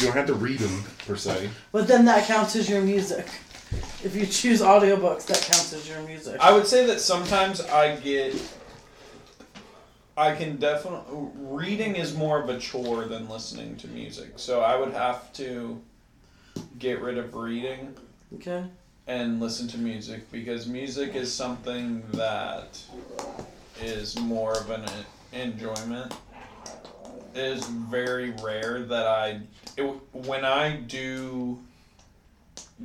You don't have to read them per se. But then that counts as your music. If you choose audiobooks, that counts as your music. I would say that sometimes I get. I can definitely. Reading is more of a chore than listening to music. So I would have to get rid of reading Okay. and listen to music because music is something that is more of an enjoyment. It is very rare that I, it, when I do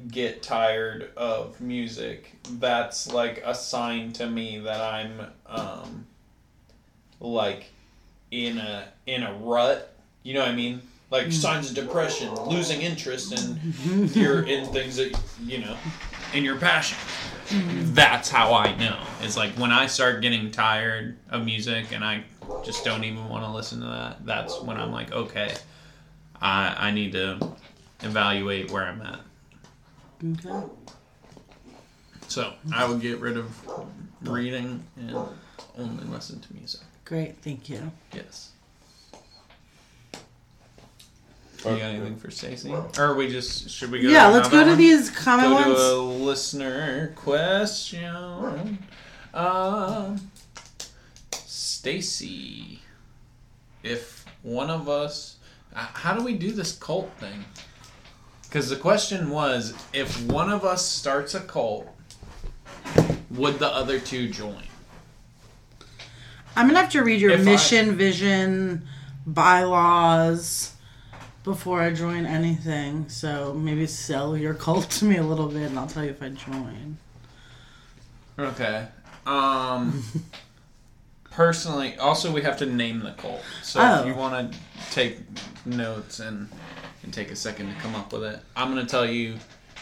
get tired of music, that's like a sign to me that I'm um, like in a in a rut. You know what I mean? Like signs of depression, losing interest in your in things that you know, in your passion. Mm-hmm. That's how I know. It's like when I start getting tired of music and I just don't even want to listen to that. That's when I'm like, okay, I I need to evaluate where I'm at. Okay. So I would get rid of reading and only listen to music. Great. Thank you. Yes. You got anything for Stacy? Or are we just should we go? Yeah, to let's go to one? these comment Go to a listener question. Um, Stacy, if one of us, uh, how do we do this cult thing? Because the question was, if one of us starts a cult, would the other two join? I'm gonna have to read your If I- mission, vision, bylaws before I join anything. So maybe sell your cult to me a little bit, and I'll tell you if I join. Okay. Um. personally, also we have to name the cult. So Oh. if you want to take notes and and take a second to come up with it, I'm gonna tell you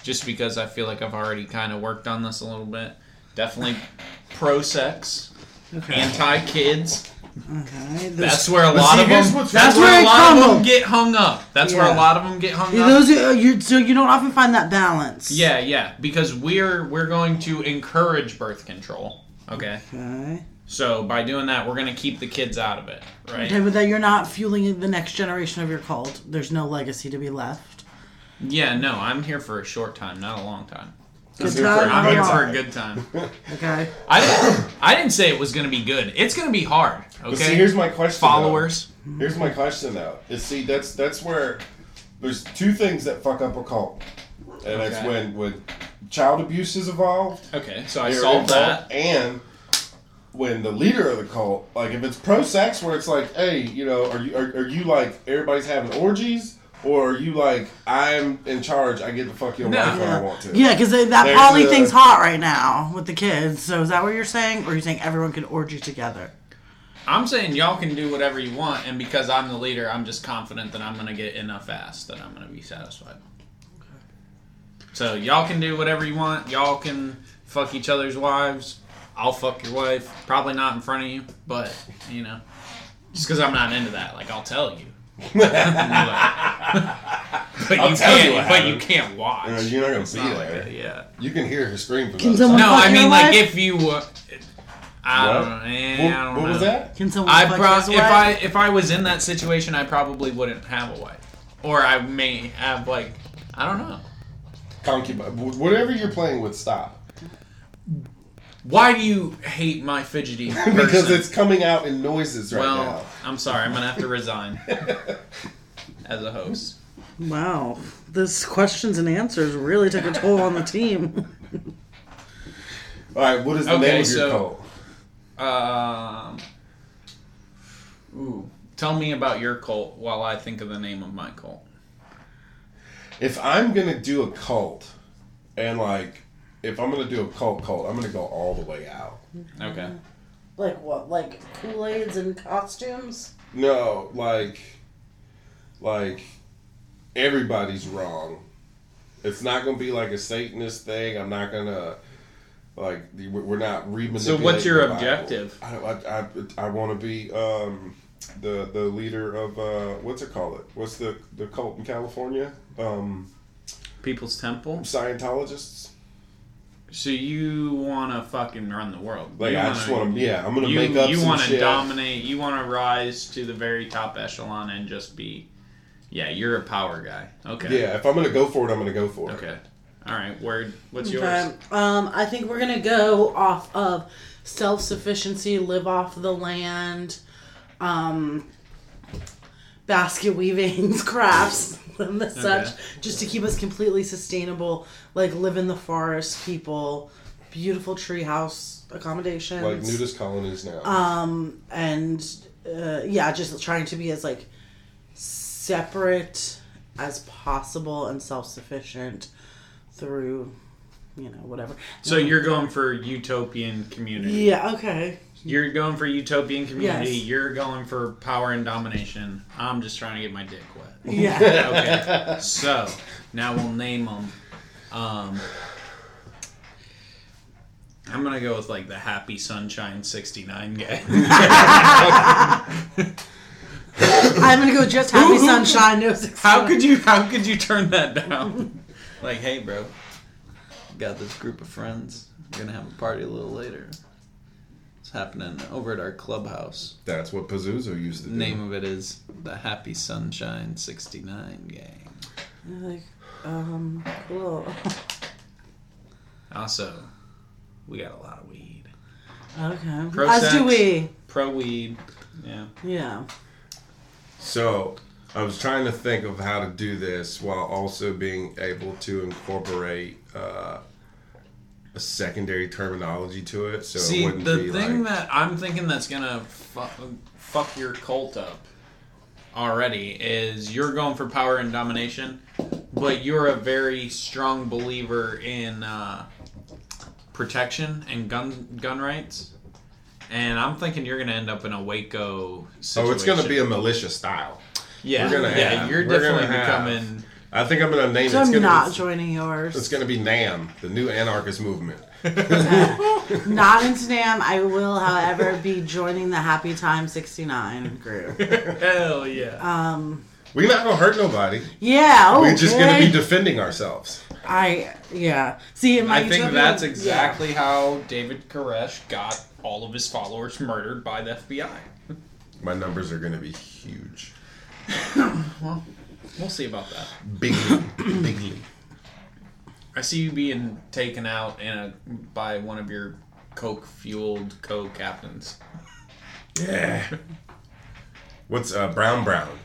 just because I feel like I've already kind of worked on this a little bit. Definitely pro sex, Okay. anti kids. Okay. That's where a lot see, of them. That's wrong. where a lot of them get hung up. That's where a lot of them get hung up. Those are, uh, you so you don't often find that balance. Yeah, yeah, because we're we're going to encourage birth control. Okay. Okay. So by doing that, we're gonna keep the kids out of it, right? Okay, but that you're not fueling the next generation of your cult. There's no legacy to be left. Yeah, no, I'm here for a short time, not a long time. Good here for time. a I'm or here for a good time. Okay. I didn't, I didn't say it was gonna be good. It's gonna be hard. But see, Okay. here's my question. though. Followers. Here's my question though. Is see that's that's where there's two things that fuck up a cult, and that's when when child abuse is involved. Okay, so I they're solved that. And when the leader of the cult, like if it's pro sex, where it's like, hey, you know, are you are, are you like everybody's having orgies, Or are you like, I'm in charge, I get to fuck your No. wife when I want to? yeah, because that There's poly a- thing's hot right now with the kids. So is that what you're saying, or are you saying everyone can orgy together? I'm saying y'all can do whatever you want, and because I'm the leader, I'm just confident that I'm gonna get enough ass that I'm gonna be satisfied. Okay. So y'all can do whatever you want. Y'all can fuck each other's wives. I'll fuck your wife. Probably not in front of you, but you know, just because I'm not into that, like I'll tell you. But you I'll tell you can't. what but you can't watch. Uh, you're not gonna It's be not there. that, yeah. You can hear her scream from Can the someone- No, I mean like if you. Uh, I What? don't know. eh, What, I don't what know. was that? Can someone I fuck pro- his if wife? I if I was in that situation, I probably wouldn't have a wife, or I may have like I don't know. Concubine. Whatever you're playing with, stop. Why do you hate my fidgety? Because it's coming out in noises right well, now. Well, I'm sorry. I'm gonna have to resign as a host. Wow, this questions and answers really took a toll on the team. All right, what is the Okay, name of your so- cult? Um, ooh, tell me about your cult while I think of the name of my cult. If I'm gonna do a cult, and like, if I'm gonna do a cult cult, I'm gonna go all the way out. Okay. like what? Like Kool Aids and costumes? No, like, like, everybody's wrong. It's not gonna be like a Satanist thing. I'm not gonna like. we're- We're not re So what's your objective? I I, I, I want to be um the the leader of uh what's it called? It what's the the cult in California? Um, People's Temple. Scientologists. So you want to fucking run the world? Like You I just wanna- want to. Yeah, I'm gonna you, make up you wanna dominate you want to rise to the very top echelon and just be yeah you're a power guy okay Yeah, if I'm gonna go for it, I'm gonna go for it. okay all right word what's Okay. yours Um, I think we're gonna go off of self sufficiency, live off the land, um, basket weavings, crafts, and the such, just to keep us completely sustainable. Like live in the forest, people, beautiful treehouse accommodations, Like nudist colonies now. um, and uh, yeah, just trying to be as like separate as possible and self sufficient through, you know, whatever. so you're going for utopian community Yeah. Okay. you're going for utopian community Yes. you're going for power and domination i'm just trying to get my dick wet Yeah. okay so now we'll name them um I'm gonna go with like the Happy Sunshine '69 guy. I'm gonna go just happy sunshine. No success. How could you? How could you turn that down? like, hey, bro, got this group of friends. We're gonna have a party a little later. It's happening over at our clubhouse. That's what Pazuzu used to do. Name of it is the Happy Sunshine '69 Gang. Like, um, cool. Also, we got a lot of weed. Okay. Pro As do sex. we. Pro weed. Yeah. Yeah. So I was trying to think of how to do this while also being able to incorporate uh, a secondary terminology to it. So it See, wouldn't the be thing like, that I'm thinking that's gonna fuck, fuck your cult up already is you're going for power and domination, but you're a very strong believer in uh, protection and gun gun rights. And I'm thinking you're gonna end up in a Waco situation. oh, it's going to be a militia style. yeah, we're gonna yeah. have- you're we're gonna definitely have- becoming. I think I'm going to name So it. It's I'm gonna not be, joining yours. It's going to be NAM, the new anarchist movement. not in NAM. I will, however, be joining the Happy Time 69 group. Hell yeah. Um, We're not going to hurt nobody. yeah. Okay. We're just going to be defending ourselves. I yeah. See, in my I think utopia- that's yeah. exactly how David Koresh got all of his followers murdered by the FBI. My numbers are going to be huge. Well, we'll see about that. Bigly. Bigly. I see you being taken out in a by one of your coke fueled co captains. Yeah. What's uh, Brown Brown?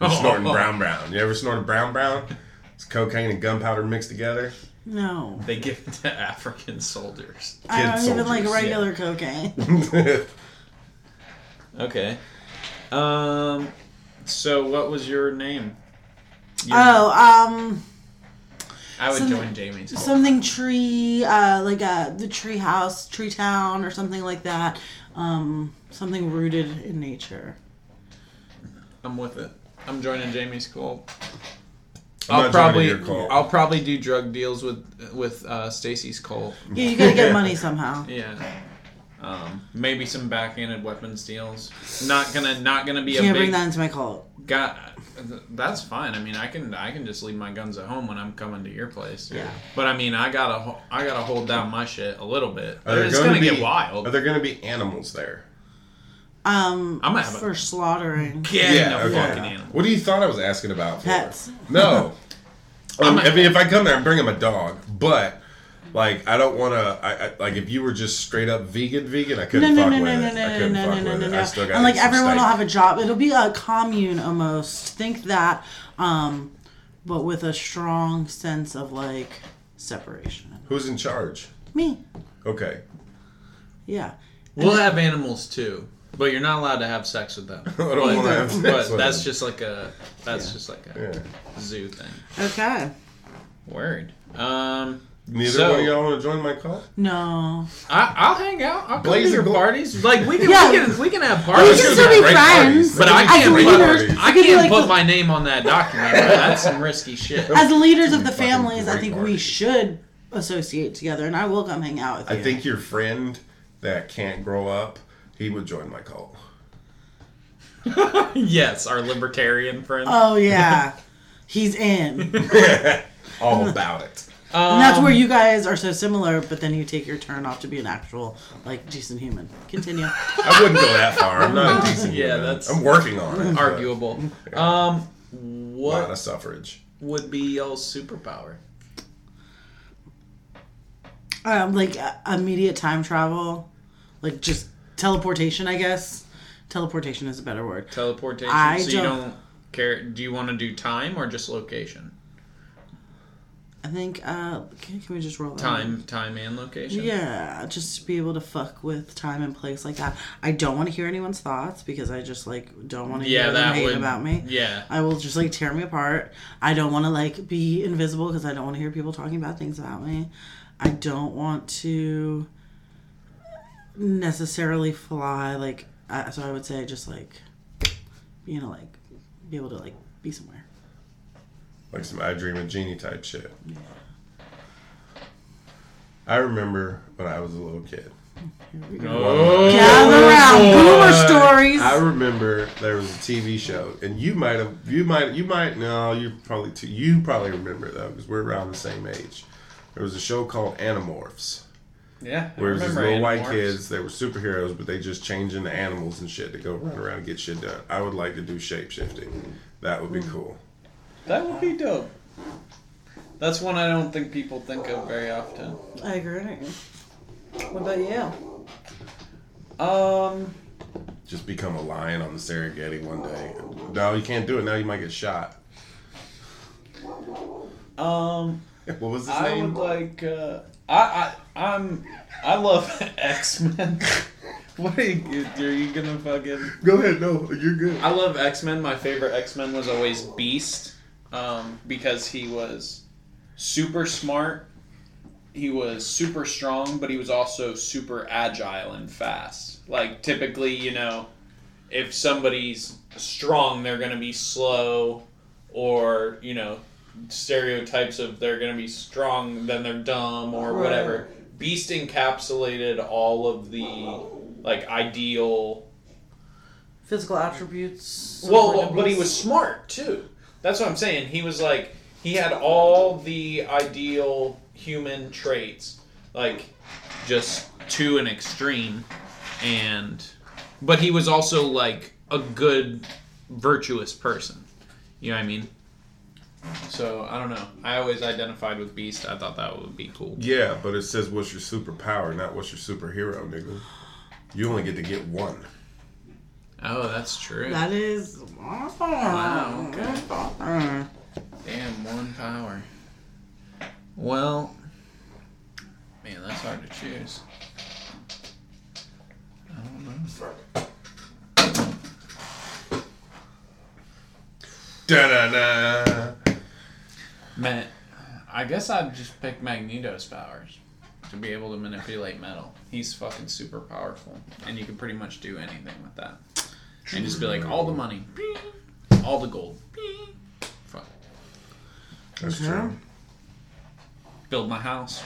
You're snorting Brown Brown. You ever snorted Brown Brown? It's cocaine and gunpowder mixed together. No. They give it to African soldiers. I don't Kid even like soldiers, regular cocaine. Okay. Um. So what was your name? You're- Oh, um, I would some- join Jamie's. cult. something tree, uh, like uh, the tree house, tree town, or something like that. Um, something rooted in nature. I'm with it. I'm joining Jamie's cult. I'm I'll not joining probably your cult. I'll probably do drug deals with with uh, Stacy's cult. Yeah, you gotta get money somehow. Yeah. Um, maybe some backhanded weapons deals. Not gonna not gonna be a Can't big bring that into my cult. got. That's fine. I mean, I can I can just leave my guns at home when I'm coming to your place. Yeah. But I mean, I gotta ho- I gotta hold down my shit a little bit. Are there It's gonna gonna, be- get wild. Are there going to be animals there? Um, I'm gonna have a- for slaughtering Getting a okay. fucking animal. What do you thought I was asking about? For? pets. No. Um, I'm- mean, if I come there, I'm bringing my dog, but like, I don't want to. I, I like if you were just straight up vegan, vegan, I couldn't no, fuck no, no, with no, it. I no, no, couldn't no, fuck no, no, with no, it. no. I still got And like everyone will have a job. It'll be a commune almost. Think that, um, but with a strong sense of like separation. Who's in charge? Me, Okay. yeah. We'll have animals too, but you're not allowed to have sex with them. I don't But- wanna have sex But with that's them. just like a that's Yeah. just like a Yeah. zoo thing. Okay. Word. Um, Neither So- one of y'all want to join my cult? No. I, I'll hang out. I'll come to your glo- parties. Like we can, Yeah. we can, we can have We parties. can Those still be friends. parties. But I can't put, leaders, I it could be can't like put the- my name on that document. That's some risky shit. As leaders of the families, I great think we should associate together, and I will come hang out with you. I think your friend that can't grow up, he would join my cult. yes, our libertarian friend. Oh yeah, he's in. All about it. Um, that's where you guys are so similar, but then you take your turn off to be an actual, like, decent human. Continue. I wouldn't go that far. I'm not a decent Yeah, human. that's- I'm working on it. but arguable. Um, A lot what of suffrage. would be y'all's superpower? um, like uh, immediate time travel, like just teleportation. I guess teleportation is a better word. Teleportation. I so you don't- care. Do you want to do time or just location? I think. Uh, can, can we just roll that? Time, time, and location. Yeah, just to be able to fuck with time and place like that. I don't want to hear anyone's thoughts because I just like don't want to Yeah, hear them hate would. about me. Yeah. I will just like tear me apart. I don't want to like be invisible because I don't want to hear people talking bad things about me. I don't want to necessarily fly like. Uh, so I would say just like, you know, like be able to like be somewhere. Like some I Dream of Jeannie type shit. Yeah. I remember when I was a little kid. Oh. Gather around, boomer stories. I remember there was a TV show, and you might have, you might, you might, no, you probably too, you probably remember it, though, because we're around the same age. There was a show called Animorphs, Yeah. I where these remember little white kids. They were superheroes, but they just change into animals and shit to go run around and get shit done. I would like to do shape shifting. That would be cool. That would be dope. That's one I don't think people think of very often. I agree. What about you? Um, Just become a lion on the Serengeti one day. No, you can't do it now. You might get shot. um, What was his I name? would like. Uh, I I I'm I love X Men. what are you? Are you gonna fucking? Go ahead. No, you're good. I love X Men. My favorite X Men was always Beast, um, because he was super smart. He was super strong, but he was also super agile and fast. Like typically, you know, if somebody's strong, they're gonna be slow, or you know, stereotypes of they're gonna be strong, then they're dumb or Right. whatever. Beast encapsulated all of the like ideal Physical attributes. well, but he was smart too. That's what I'm saying. He was like he had all the ideal human traits, like just to an extreme, and but he was also like a good, virtuous person. You know what I mean? So I don't know. I always identified with Beast. I thought that would be cool. Yeah, but it says what's your superpower, not what's your superhero, nigga. You only get to get one. Oh, that's true. That is. Wow, okay. okay. Damn, one power. Well, man, that's hard to choose. I don't know. Da da da. I guess I'd just pick Magneto's powers to be able to manipulate metal. He's fucking super powerful, and you can pretty much do anything with that. And just be like, all the money, all the gold, fuck, That's Okay. true. build my house.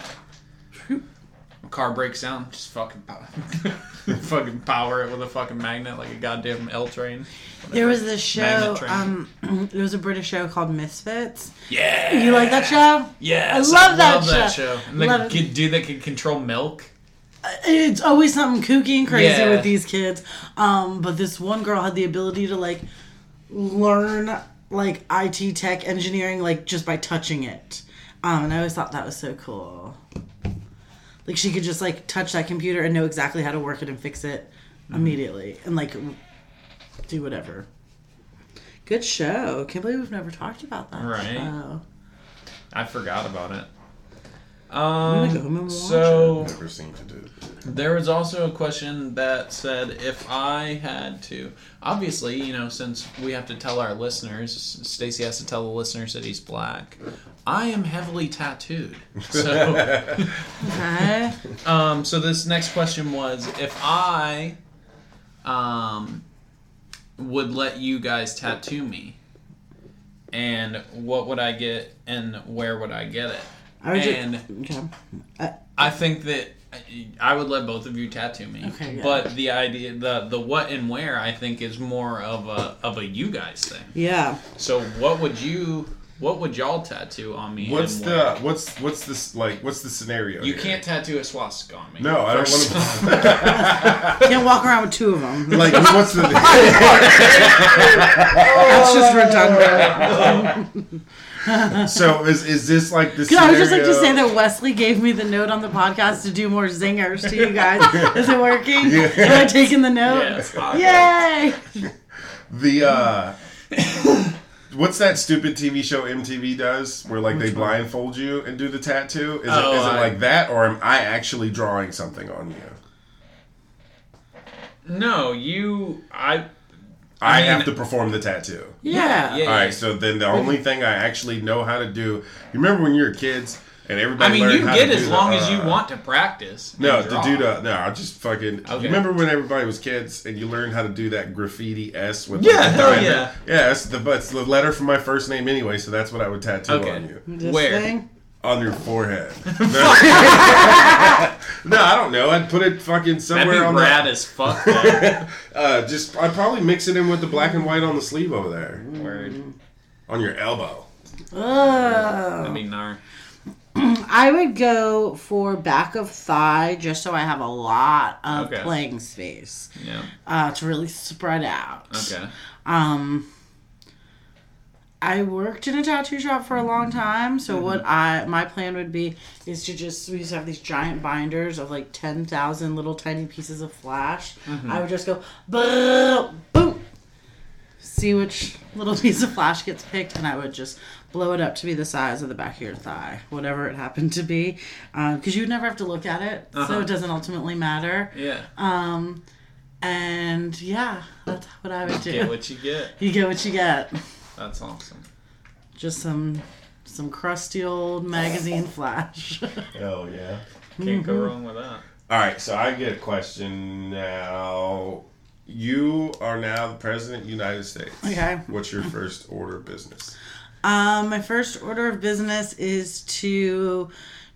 Car breaks down, just fucking power, fucking power it with a fucking magnet like a goddamn L train. There was this show. Um, there was a British show called Misfits. Yeah, You like that show? Yeah, I love that show. show. And the Love kid dude that can control milk. It's always something kooky and crazy Yeah. with these kids. Um, but this one girl had the ability to like learn like IT tech engineering like just by touching it. Um, and I always thought that was so cool. Like she could just like touch that computer and know exactly how to work it and fix it immediately and like do whatever. Good show. Can't believe we've never talked about that. Right. show. I forgot about it. gonna go Um, home and watch so Never seem to do. There was also a question that said if I had to, obviously, you know, since we have to tell our listeners, Stacy has to tell the listeners that he's black. I am heavily tattooed. So, um, so this next question was if I, um, would let you guys tattoo me, and what would I get, and where would I get it? I would ju- And okay. I think that I would let both of you tattoo me. Okay, yeah. But the idea, the the what and where, I think is more of a of a you guys thing. Yeah. So what would you, what would y'all tattoo on me? What's and the where? what's what's this like? What's the scenario? You here? can't tattoo a swastika on me. No, I don't want to. Can't walk around with two of them. like, what's the? That's just redundant. So is is this like the? I would just like to say that Wesley gave me the note on the podcast to do more zingers to you guys. Is it working? Yeah. Am I taking the note? Yes. Yay! the uh what's that stupid TV show MTV does where like they blindfold you and do the tattoo? Is Oh, it is it I- like that or am I actually drawing something on you? No, you. I. I, mean- have to perform the tattoo. Yeah. Yeah. All right, so then the only thing I actually know how to do. You remember when you were kids and everybody I mean, learned you how get to as long the, as you uh, want to practice. No, to do the no, I just fucking. Okay. You remember when everybody was kids and you learned how to do that graffiti S with Yeah, like, the hell diamond? yeah. yeah. It's the but it's the letter from my first name anyway, so that's what I would tattoo Okay. on you This Where? thing? On your forehead. no. No, I don't know. I'd put it fucking That'd somewhere be on rad the. as fuck. though. Uh, just I'd probably mix it in with the black and white on the sleeve over there Word. on your elbow. That'd Ugh. be gnar. I would go for back of thigh just so I have a lot of Okay. playing space Yeah. uh, to really spread out. Okay. Um, I worked in a tattoo shop for a long time, so what I my plan would be is to just we used to have these giant binders of like ten thousand little tiny pieces of flash. I would just go boom, see which little piece of flash gets picked, and I would just blow it up to be the size of the back of your thigh, whatever it happened to be, because you would never have to look at it, so Uh-huh. it doesn't ultimately matter. Yeah. Um, and yeah, that's what I would do. Get what you get. You get what you get. That's awesome. Just some some crusty old magazine flash. oh yeah. Can't go Mm-hmm. wrong with that. All right, so I get a question now. You are now the president of the United States. Okay. What's your first order of business? um, my first order of business is to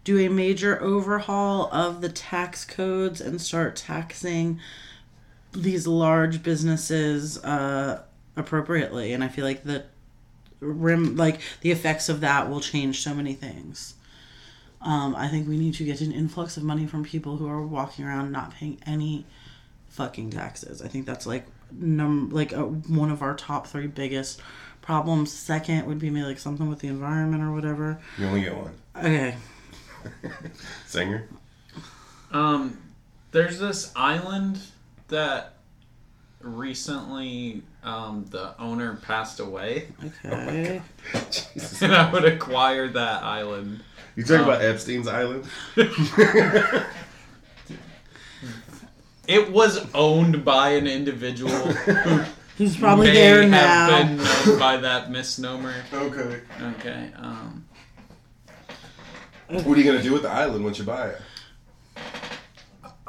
do a major overhaul of the tax codes and start taxing these large businesses uh, appropriately. And I feel like the rim, like the effects of that, will change so many things. Um, I think we need to get an influx of money from people who are walking around not paying any fucking taxes. I think that's like num like a, one of our top three biggest problems. Second would be maybe like something with the environment or whatever. You only get one. Okay. Singer? Um, there's this island that recently um, the owner passed away, Okay. Jesus. and I would acquire that island. You talking Um, about Epstein's Island? It was owned by an individual who Who's probably may there have now. been known by that misnomer. Okay. Okay. Um, What are you gonna do with the island once you buy it?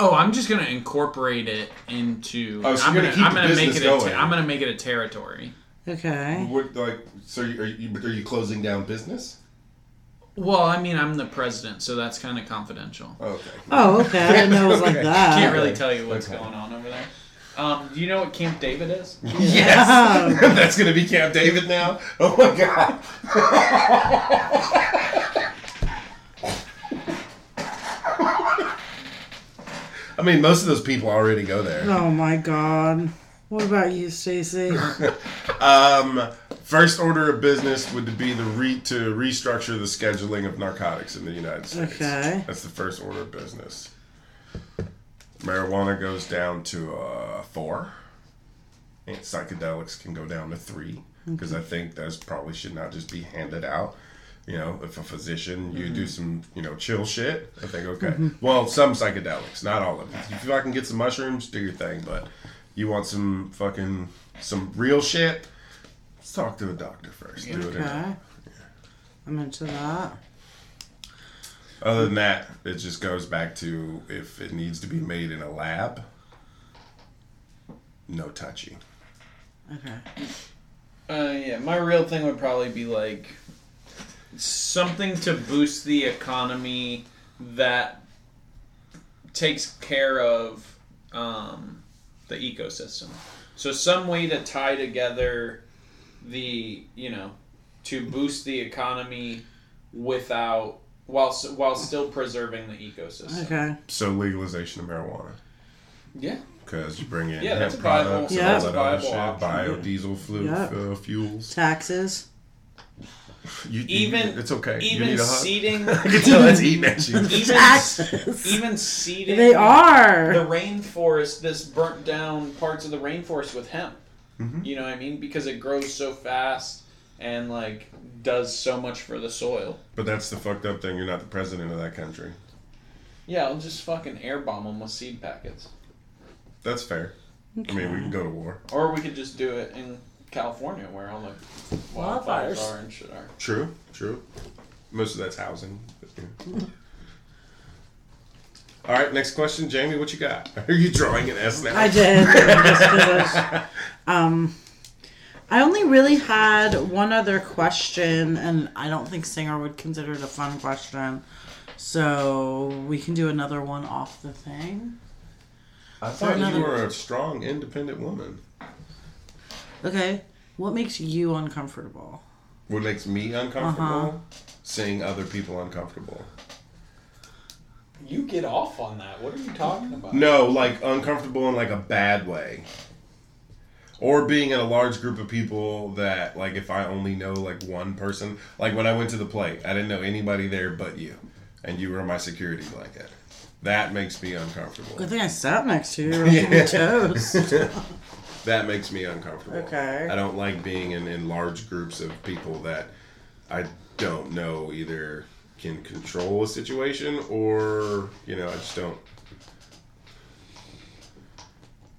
Oh, I'm just gonna incorporate it into. Oh, so I'm you're gonna, gonna keep I'm the gonna make it. business A going. te- I'm gonna make it a territory. Okay. What like so? Are you are you closing down business? Well, I mean, I'm the president, so that's kind of confidential. Okay. Oh, okay. I didn't know it was like that. Can't really tell you what's Okay. going on over there. Um, do you know what Camp David is? Yes. That's gonna be Camp David now. Oh my god. I mean, most of those people already go there. Oh my god. What about you, Stacy? Um, first order of business would be the re- to restructure the scheduling of narcotics in the United States. Okay. That's the first order of business. Marijuana goes down to uh, four. And psychedelics can go down to three because I think those probably should not just be handed out. You know, if a physician, you do some, you know, chill shit, I think, okay. Well, some psychedelics, not all of them. If you can get some mushrooms, do your thing, but you want some fucking, some real shit, let's talk to a doctor first. Do it in Okay. I'm into that. Other than that, it just goes back to if it needs to be made in a lab, no touchy. Okay. Uh, yeah, my real thing would probably be like something to boost the economy that takes care of um, the ecosystem. So some way to tie together the you know to boost the economy without while while still preserving the ecosystem. Okay. So legalization of marijuana. Yeah. Because you bring in Yeah, that's hemp a viable- products Yeah. and all that's that a other viable shit, biodiesel flu, Yeah. uh, fuels. Taxes. You, you- Even- it's okay. you Even need a hug? seeding I can tell that's eating at you. even even seeding They are. the rainforest, this burnt down parts of the rainforest with hemp. Mhm. You know what I mean? Because it grows so fast and like does so much for the soil. But that's the fucked up thing. You're not the president of that country. Yeah, I'll just fucking airbomb them with seed packets, That's fair. I mean, we can go to war. or we could just do it in California where all the wildfires Wildfires. are and shit are. True, true. Most of that's housing. All right, next question, Jamie. What you got? Are you drawing an S now? I did. I just. Um, I only really had one other question, and I don't think Singer would consider it a fun question. So we can do another one off the thing. I thought another- you were a strong, independent woman. Okay. What makes you uncomfortable? What makes me uncomfortable? Uh-huh. Seeing other people uncomfortable. You get off on that. What are you talking about? No, like uncomfortable in like a bad way. Or being in a large group of people that, like, if I only know like one person, like when I went to the play, I didn't know anybody there but you, and you were my security blanket. That makes me uncomfortable. Good thing I sat next to you. Or yeah. my toes. that makes me uncomfortable. Okay. I don't like being in, in large groups of people that I don't know either can control a situation or, you know, I just don't.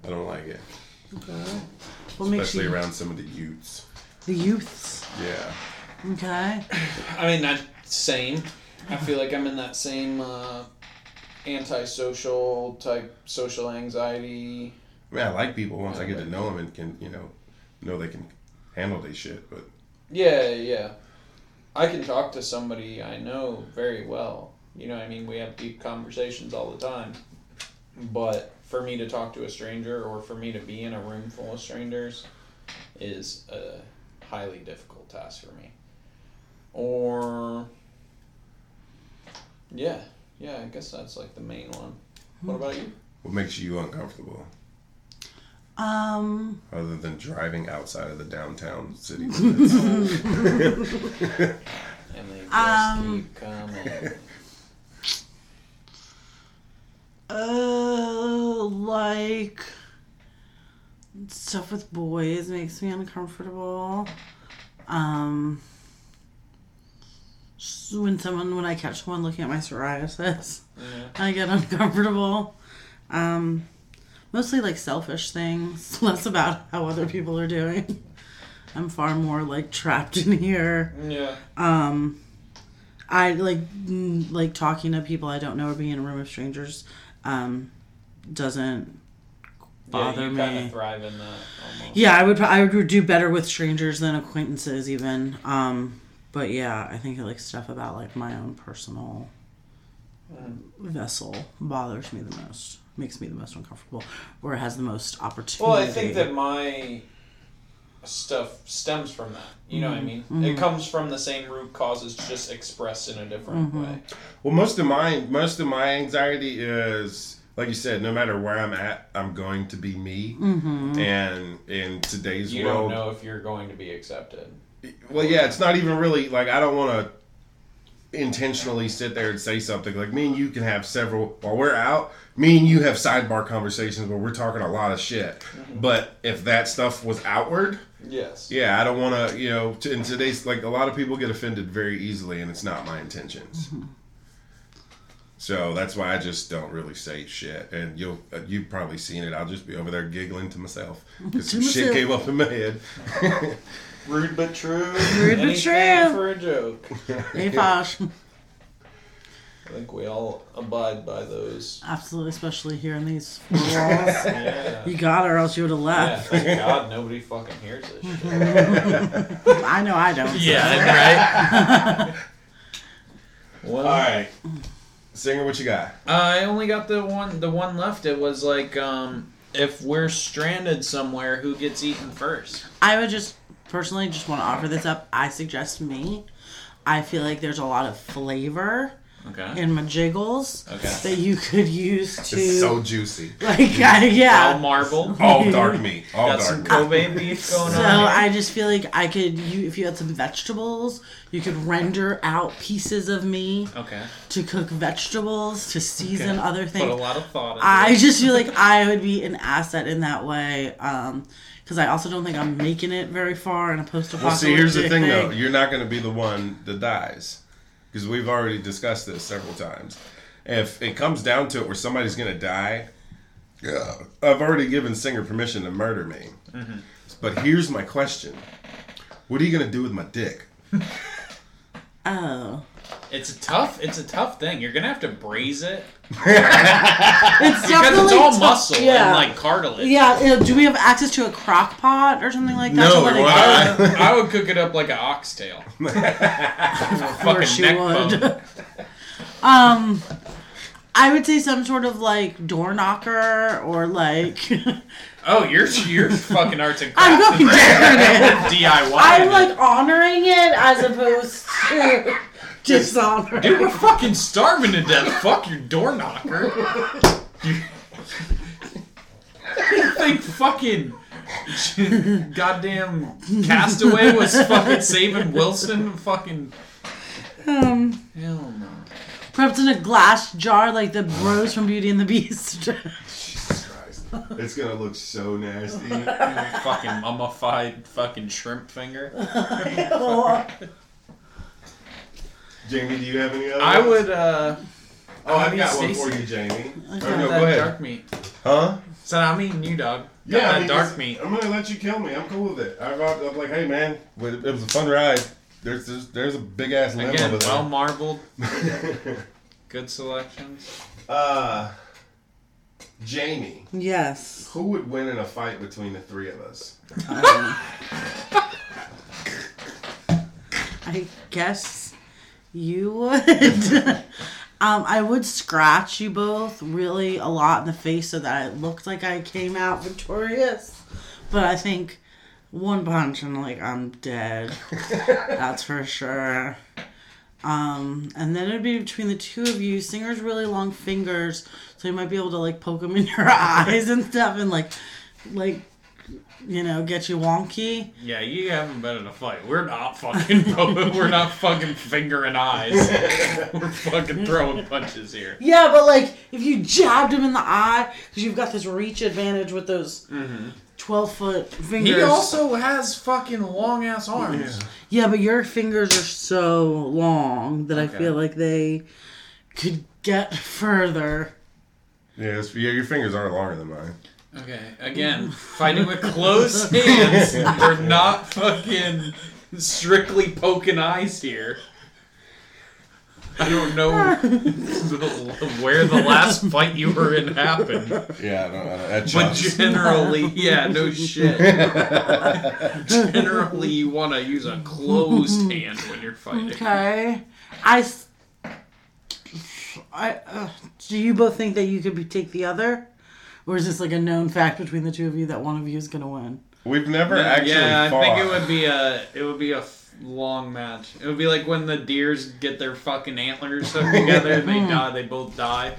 I don't like it. Okay. What makes Especially you around some of the youths. the youths? Yeah. Okay. I mean, that same. I feel like I'm in that same uh, antisocial type social anxiety. I mean, I like people once I get to know them and can, you know, know they can handle their shit, but Yeah, yeah. I can talk to somebody I know very well. You know, what I mean, we have deep conversations all the time. But for me to talk to a stranger or for me to be in a room full of strangers is a highly difficult task for me. Or yeah, yeah, I guess that's like the main one. What hmm. about you? what makes you uncomfortable Um. other than driving outside of the downtown city limits? And they just Um, keep coming. Uh, like stuff with boys makes me uncomfortable. Um, s- when someone when I catch someone looking at my psoriasis, Yeah. I get uncomfortable. Um, mostly like selfish things, less about how other people are doing. I'm far more like trapped in here. Yeah. Um, I like mm, like talking to people I don't know or being in a room of strangers um, doesn't bother yeah, me. kind of thrive in that almost. Yeah, I would. I would do better with strangers than acquaintances, even. Um, but yeah, I think like stuff about like my own personal vessel bothers me the most. Makes me the most uncomfortable, or has the most opportunity. Well, I think that my stuff stems from that. You know what I mm-hmm. mean? It mm-hmm. comes from the same root causes, just expressed in a different mm-hmm. way. Well, most of my most of my anxiety is, like you said, no matter where I'm at, I'm going to be me. Mm-hmm. And in today's You world, don't know if you're going to be accepted. well, yeah, it's not even really like I don't want to intentionally sit there and say something. Like me and you can have several while we're out. Me and you have sidebar conversations where we're talking a lot of shit. But if that stuff was outward, Yes. yeah, I don't want to. You know, t- in today's like a lot of people get offended very easily, and it's not my intentions. So that's why I just don't really say shit, and you'll uh, you've probably seen it. I'll just be over there giggling to myself because some To shit came up in my head. Rude but true. Rude but true. for a joke. Hey, Fosh. I think we all abide by those. Absolutely, especially here in these four walls. Yeah. You got it, or else you would have Yeah, left. thank God nobody fucking hears this shit. I know I don't. Yeah, right. well, All right, singer, what you got? I only got the one. The one left. It was like, um, if we're stranded somewhere, who gets eaten first? I would just personally just want to offer this up. I suggest me. I feel like there's a lot of flavor Okay. in my jiggles Okay. that you could use to It's so juicy. like I- All marble. All dark meat. All Got dark some meat. Kobe beef going So on. I just feel like I could you if you had some vegetables, you could render out pieces of me Okay. to cook vegetables to season Okay. other Put a things. lot of thought into I it. just feel like I would be an asset in that way. Um because I also don't think I'm making it very far in a post-apocalyptic Well, see, here's the thing, though. You're not going to be the one that dies. Because we've already discussed this several times. If it comes down to it where somebody's going to die, yeah, I've already given Singer permission to murder me. Mm-hmm. But here's my question What are you going to do with my dick? Oh. It's a tough. It's a tough thing. You're gonna have to braise it It's because definitely it's all tough- muscle yeah. and like cartilage. Yeah, do we have access to a crock pot or something like that? No, to let it well, go? I- I would, cook it up like an oxtail. Fucking course neck would. bone. um, I would say some sort of like door knocker or like Oh, you're you're fucking arts and I'm crafts. going decorative. DIY. I'm like honoring it as opposed to dishonoring. Dude, we're fucking starving to death. Fuck your door knocker. You, you think fucking goddamn Castaway was fucking saving Wilson? Fucking Um, hell no. perhaps in a glass jar like the bros from Beauty and the Beast. Jesus Christ. It's going to look so nasty. fucking mummified fucking shrimp finger. Jamie, do you have any other I ones? would. uh Oh, I've got mean, one for you, Jamie. Or Okay. no, that go ahead. dark meat. Huh? So I'm eating you, dog. Got Yeah, that I mean, dark meat. I'm gonna let you kill me. I'm cool with it. I, I'm like, hey man, it was a fun ride. There's there's, there's a big ass limb Again, over well marbled. Good selections. uh, Jamie, yes. who would win in a fight between the three of us? Um, I guess you would. um, I would scratch you both really a lot in the face so that it looked like I came out victorious. But I think one punch and like I'm dead. That's for sure. Um, and then it'd be between the two of you. Singer's really long fingers, so you might be able to like poke them in your eyes and stuff, and like, like, you know, get you wonky. Yeah, you haven't been in a fight. We're not fucking. we're not fucking fingering eyes. we're fucking throwing punches here. Yeah, but like if you jabbed him in the eye, because you've got this reach advantage with those mm-hmm. twelve foot fingers. He also has fucking long ass arms. yeah, but your fingers are so long that I feel like they could get further. Yeah, it's, yeah, your fingers aren't longer than mine. Okay, again, fighting with closed hands. We're not fucking strictly poking eyes here. I don't know where the last fight you were in happened, Yeah, I don't, I don't, that but Chubbs. generally, yeah, no shit. generally, you want to use a closed hand when you're fighting. Okay. I. s- I uh, do you both think that you could be, take the other, or is this like a known fact between the two of you that one of you is gonna win? We've never actually yeah, fought. I think it would be a it would be a f- long match. It would be like when the deers get their fucking antlers hooked together and they die. They both die.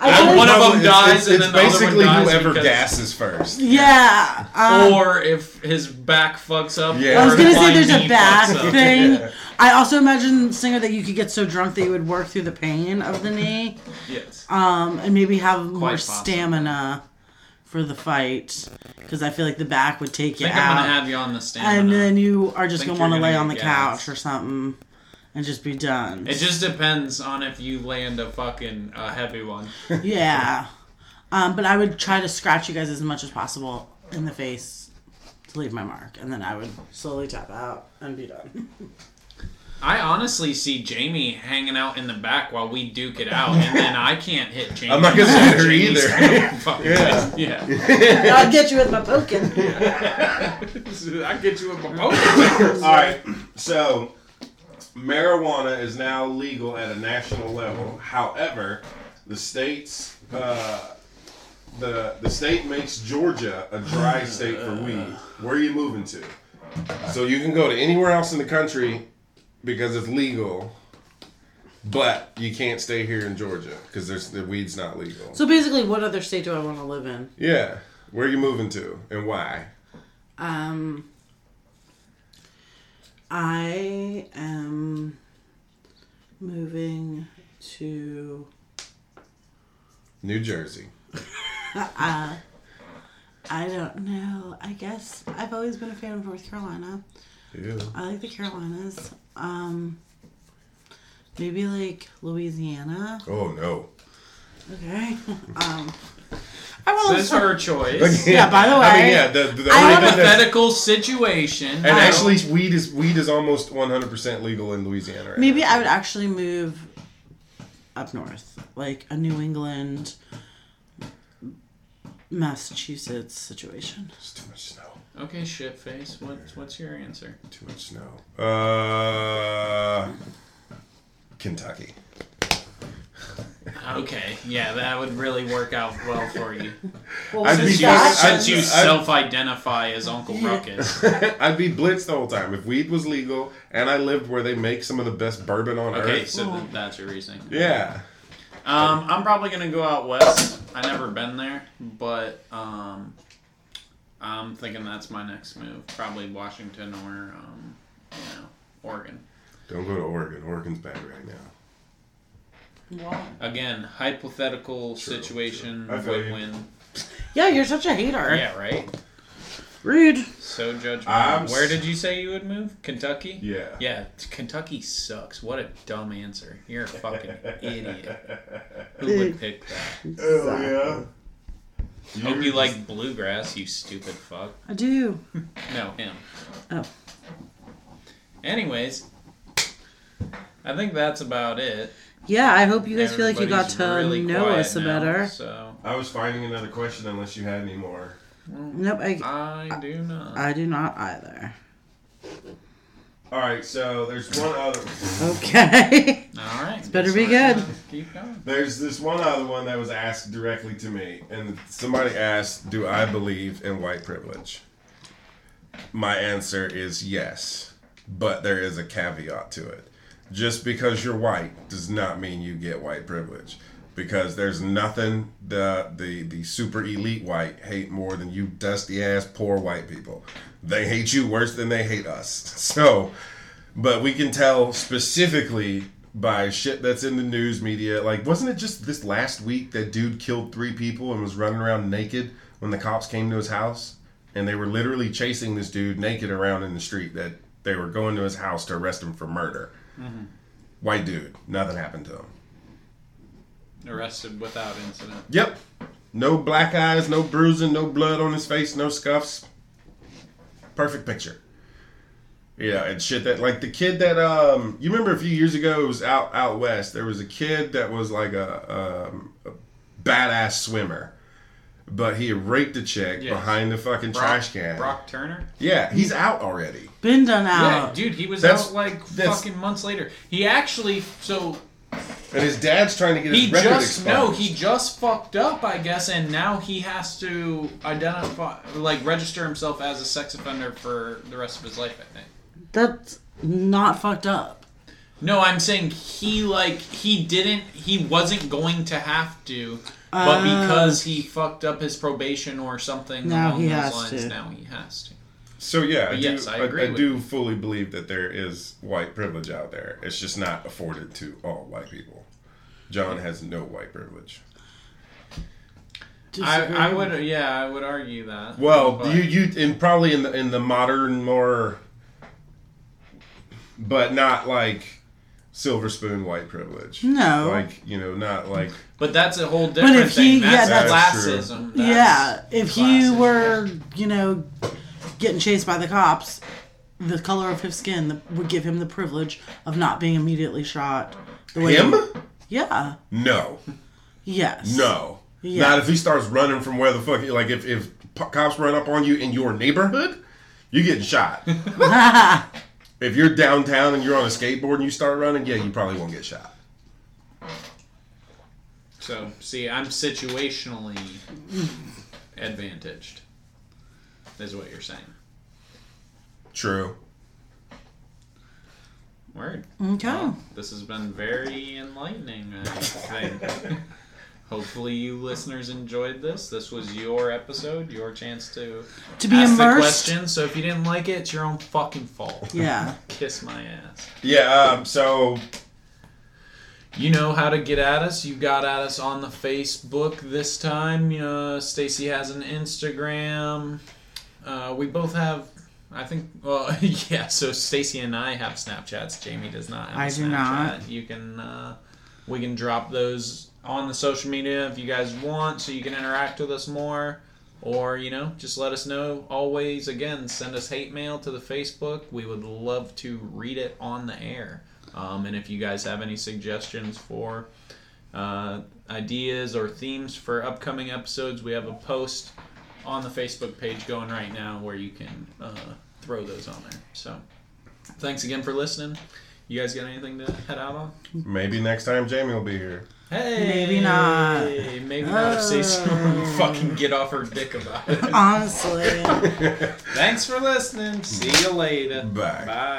I And feel one of them It's- dies it's, and it's then the other one basically dies whoever because- gasses first. Yeah. Um, or if his back fucks up. Yeah. I was or gonna if say my there's a back fucks up. thing. Yeah. I also imagine singer that you could get so drunk that you would work through the pain of the knee, Yes. um, and maybe have more possible. stamina for the fight, because I feel like the back would take I you think I'm gonna have you on the stamina. and then you are just Think gonna want to you're lay gonna on the get couch gas. or something, and just be done. it just depends on if you land a fucking uh, heavy one. Yeah. Um, but I would try to scratch you guys as much as possible in the face to leave my mark, and then I would slowly tap out and be done. I honestly see Jamie hanging out in the back while we duke it out, and then I can't hit Jamie. I'm not gonna hit her either. Yeah. yeah. I'll get you with my poking. I get you with my poker. All right, so marijuana is now legal at a national level. However, the states, uh, the the state makes Georgia a dry state for weed. Where are you moving to? So you can go to anywhere else in the country because it's legal, but you can't stay here in Georgia because there's the weed's not legal. So basically, what other state do I want to live in? Yeah, where are you moving to and why? Um, I am moving to. New Jersey. Uh, I don't know. I guess I've always been a fan of North Carolina. Yeah. I like the Carolinas. Um, maybe like Louisiana. Oh no. Okay. Um, I want This is her choice. Yeah, by the way, I mean, yeah, the, the, the I only have a thing that's- Hypothetical situation. And actually, weed is weed is almost 100% legal in Louisiana. Right Maybe now. I would actually move up north, like a New England, Massachusetts situation. It's too much snow. Okay, shit face. What's what's your answer? Too much snow. Uh, Kentucky. Okay, yeah, that would really work out well for you. Well, I'd be Since you, fine. I'd- since you I'd- self-identify as Uncle Yeah. Ruckus. I'd be blitzed the whole time if weed was legal and I lived where they make some of the best bourbon on earth. Okay, earth. so th- that's your reasoning. Yeah. Um, I'm probably gonna go out west. I never been there, but um, I'm thinking that's my next move. Probably Washington or um, you know, Oregon. Don't go to Oregon. Oregon's bad right now. Well, Again, hypothetical situation, true. I feel you. win-win. yeah, you're such a hater. Yeah, right. Rude. So judgmental. I'm Where did you say you would move? Kentucky. Yeah. Yeah, Kentucky sucks. What a dumb answer. You're a fucking idiot. Who would pick that? Oh yeah. Hope you like bluegrass, you stupid fuck. I do. No, him. Oh. Anyways, I think that's about it. Yeah, I hope you guys feel like you got Everybody's to really know quiet us now, better. So I was finding another question unless you had any more. Nope, I, I do not. I do not either. All right, so there's one other. Okay. All right. better be good. Keep going. There's this one other one that was asked directly to me, and somebody asked, "Do I believe in white privilege?" My answer is yes, but there is a caveat to it. Just because you're white does not mean you get white privilege, because there's nothing the the the super elite white hate more than you dusty ass poor white people. They hate you worse than they hate us. So, but we can tell specifically by shit that's in the news media. Like, wasn't it just this last week that dude killed three people and was running around naked when the cops came to his house? And they were literally chasing this dude naked around in the street that they were going to his house to arrest him for murder. Mm-hmm. White dude. Nothing happened to him. Arrested without incident. Yep. No black eyes, no bruising, no blood on his face, no scuffs. Perfect picture. Yeah, and shit that like the kid that um you remember a few years ago it was out out west. There was a kid that was like a, um, a badass swimmer, but he had raped a chick Yes. behind the fucking Brock, trash can. Brock Turner. Yeah, he's out already. Been done Yeah, out. dude, he was That's- out like fucking months later. He actually so And his dad's trying to get his he record just exposed. no, he just fucked up, I guess, and now he has to identify, like, register himself as a sex offender for the rest of his life. I think. That's not fucked up. No, I'm saying he like he didn't, he wasn't going to have to, but Oh. because he fucked up his probation or something Now along he those has lines, to. now he has to. So yeah, I But do, yes, I I, agree I with do fully believe that there is white privilege out there. It's just not afforded to all white people. John has no white privilege. Disagree. I, I would, yeah, I would argue that. Well, but- you you and probably in the in the modern more, but not like silver spoon white privilege. No. like you know, not like But that's a whole different if he- thing. yeah, That's, that's classism. That's yeah, if he classism. were, you know, getting chased by the cops, the color of his skin would give him the privilege of not being immediately shot. The way him. Yeah. No, Yes. no, Yeah. not if he starts running from where the fuck. Like if if cops run up on you in your neighborhood, you're getting shot. if you're downtown and you're on a skateboard and you start running, yeah, you probably won't get shot. So, see, I'm situationally advantaged. Is what you're saying. True. Word. Okay. Well, this has been very enlightening, I think. Hopefully, you listeners enjoyed this. This was your episode, your chance to, To be ask the question. So, if you didn't like it, it's your own fucking fault. Yeah. Kiss my ass. Yeah. Um. So You know how to get at us. You got at us on the Facebook this time. You know, Stacy has an Instagram. Uh, we both have, I think. Well, yeah. So Stacy and I have Snapchats. Jamie does not. Have I do not. You can. Uh, we can drop those on the social media if you guys want, so you can interact with us more. Or, you know, just let us know. Always, again, send us hate mail to the Facebook. We would love to read it on the air. Um, and if you guys have any suggestions for uh, ideas or themes for upcoming episodes, we have a post on the Facebook page going right now where you can uh, throw those on there. So, thanks again for listening. You guys got anything to head out on? maybe next time Jamie will be here. Hey, Maybe not. Maybe not. If Stacy will oh. fucking get off her dick about it. Honestly. Thanks for listening. See you later. Bye. Bye.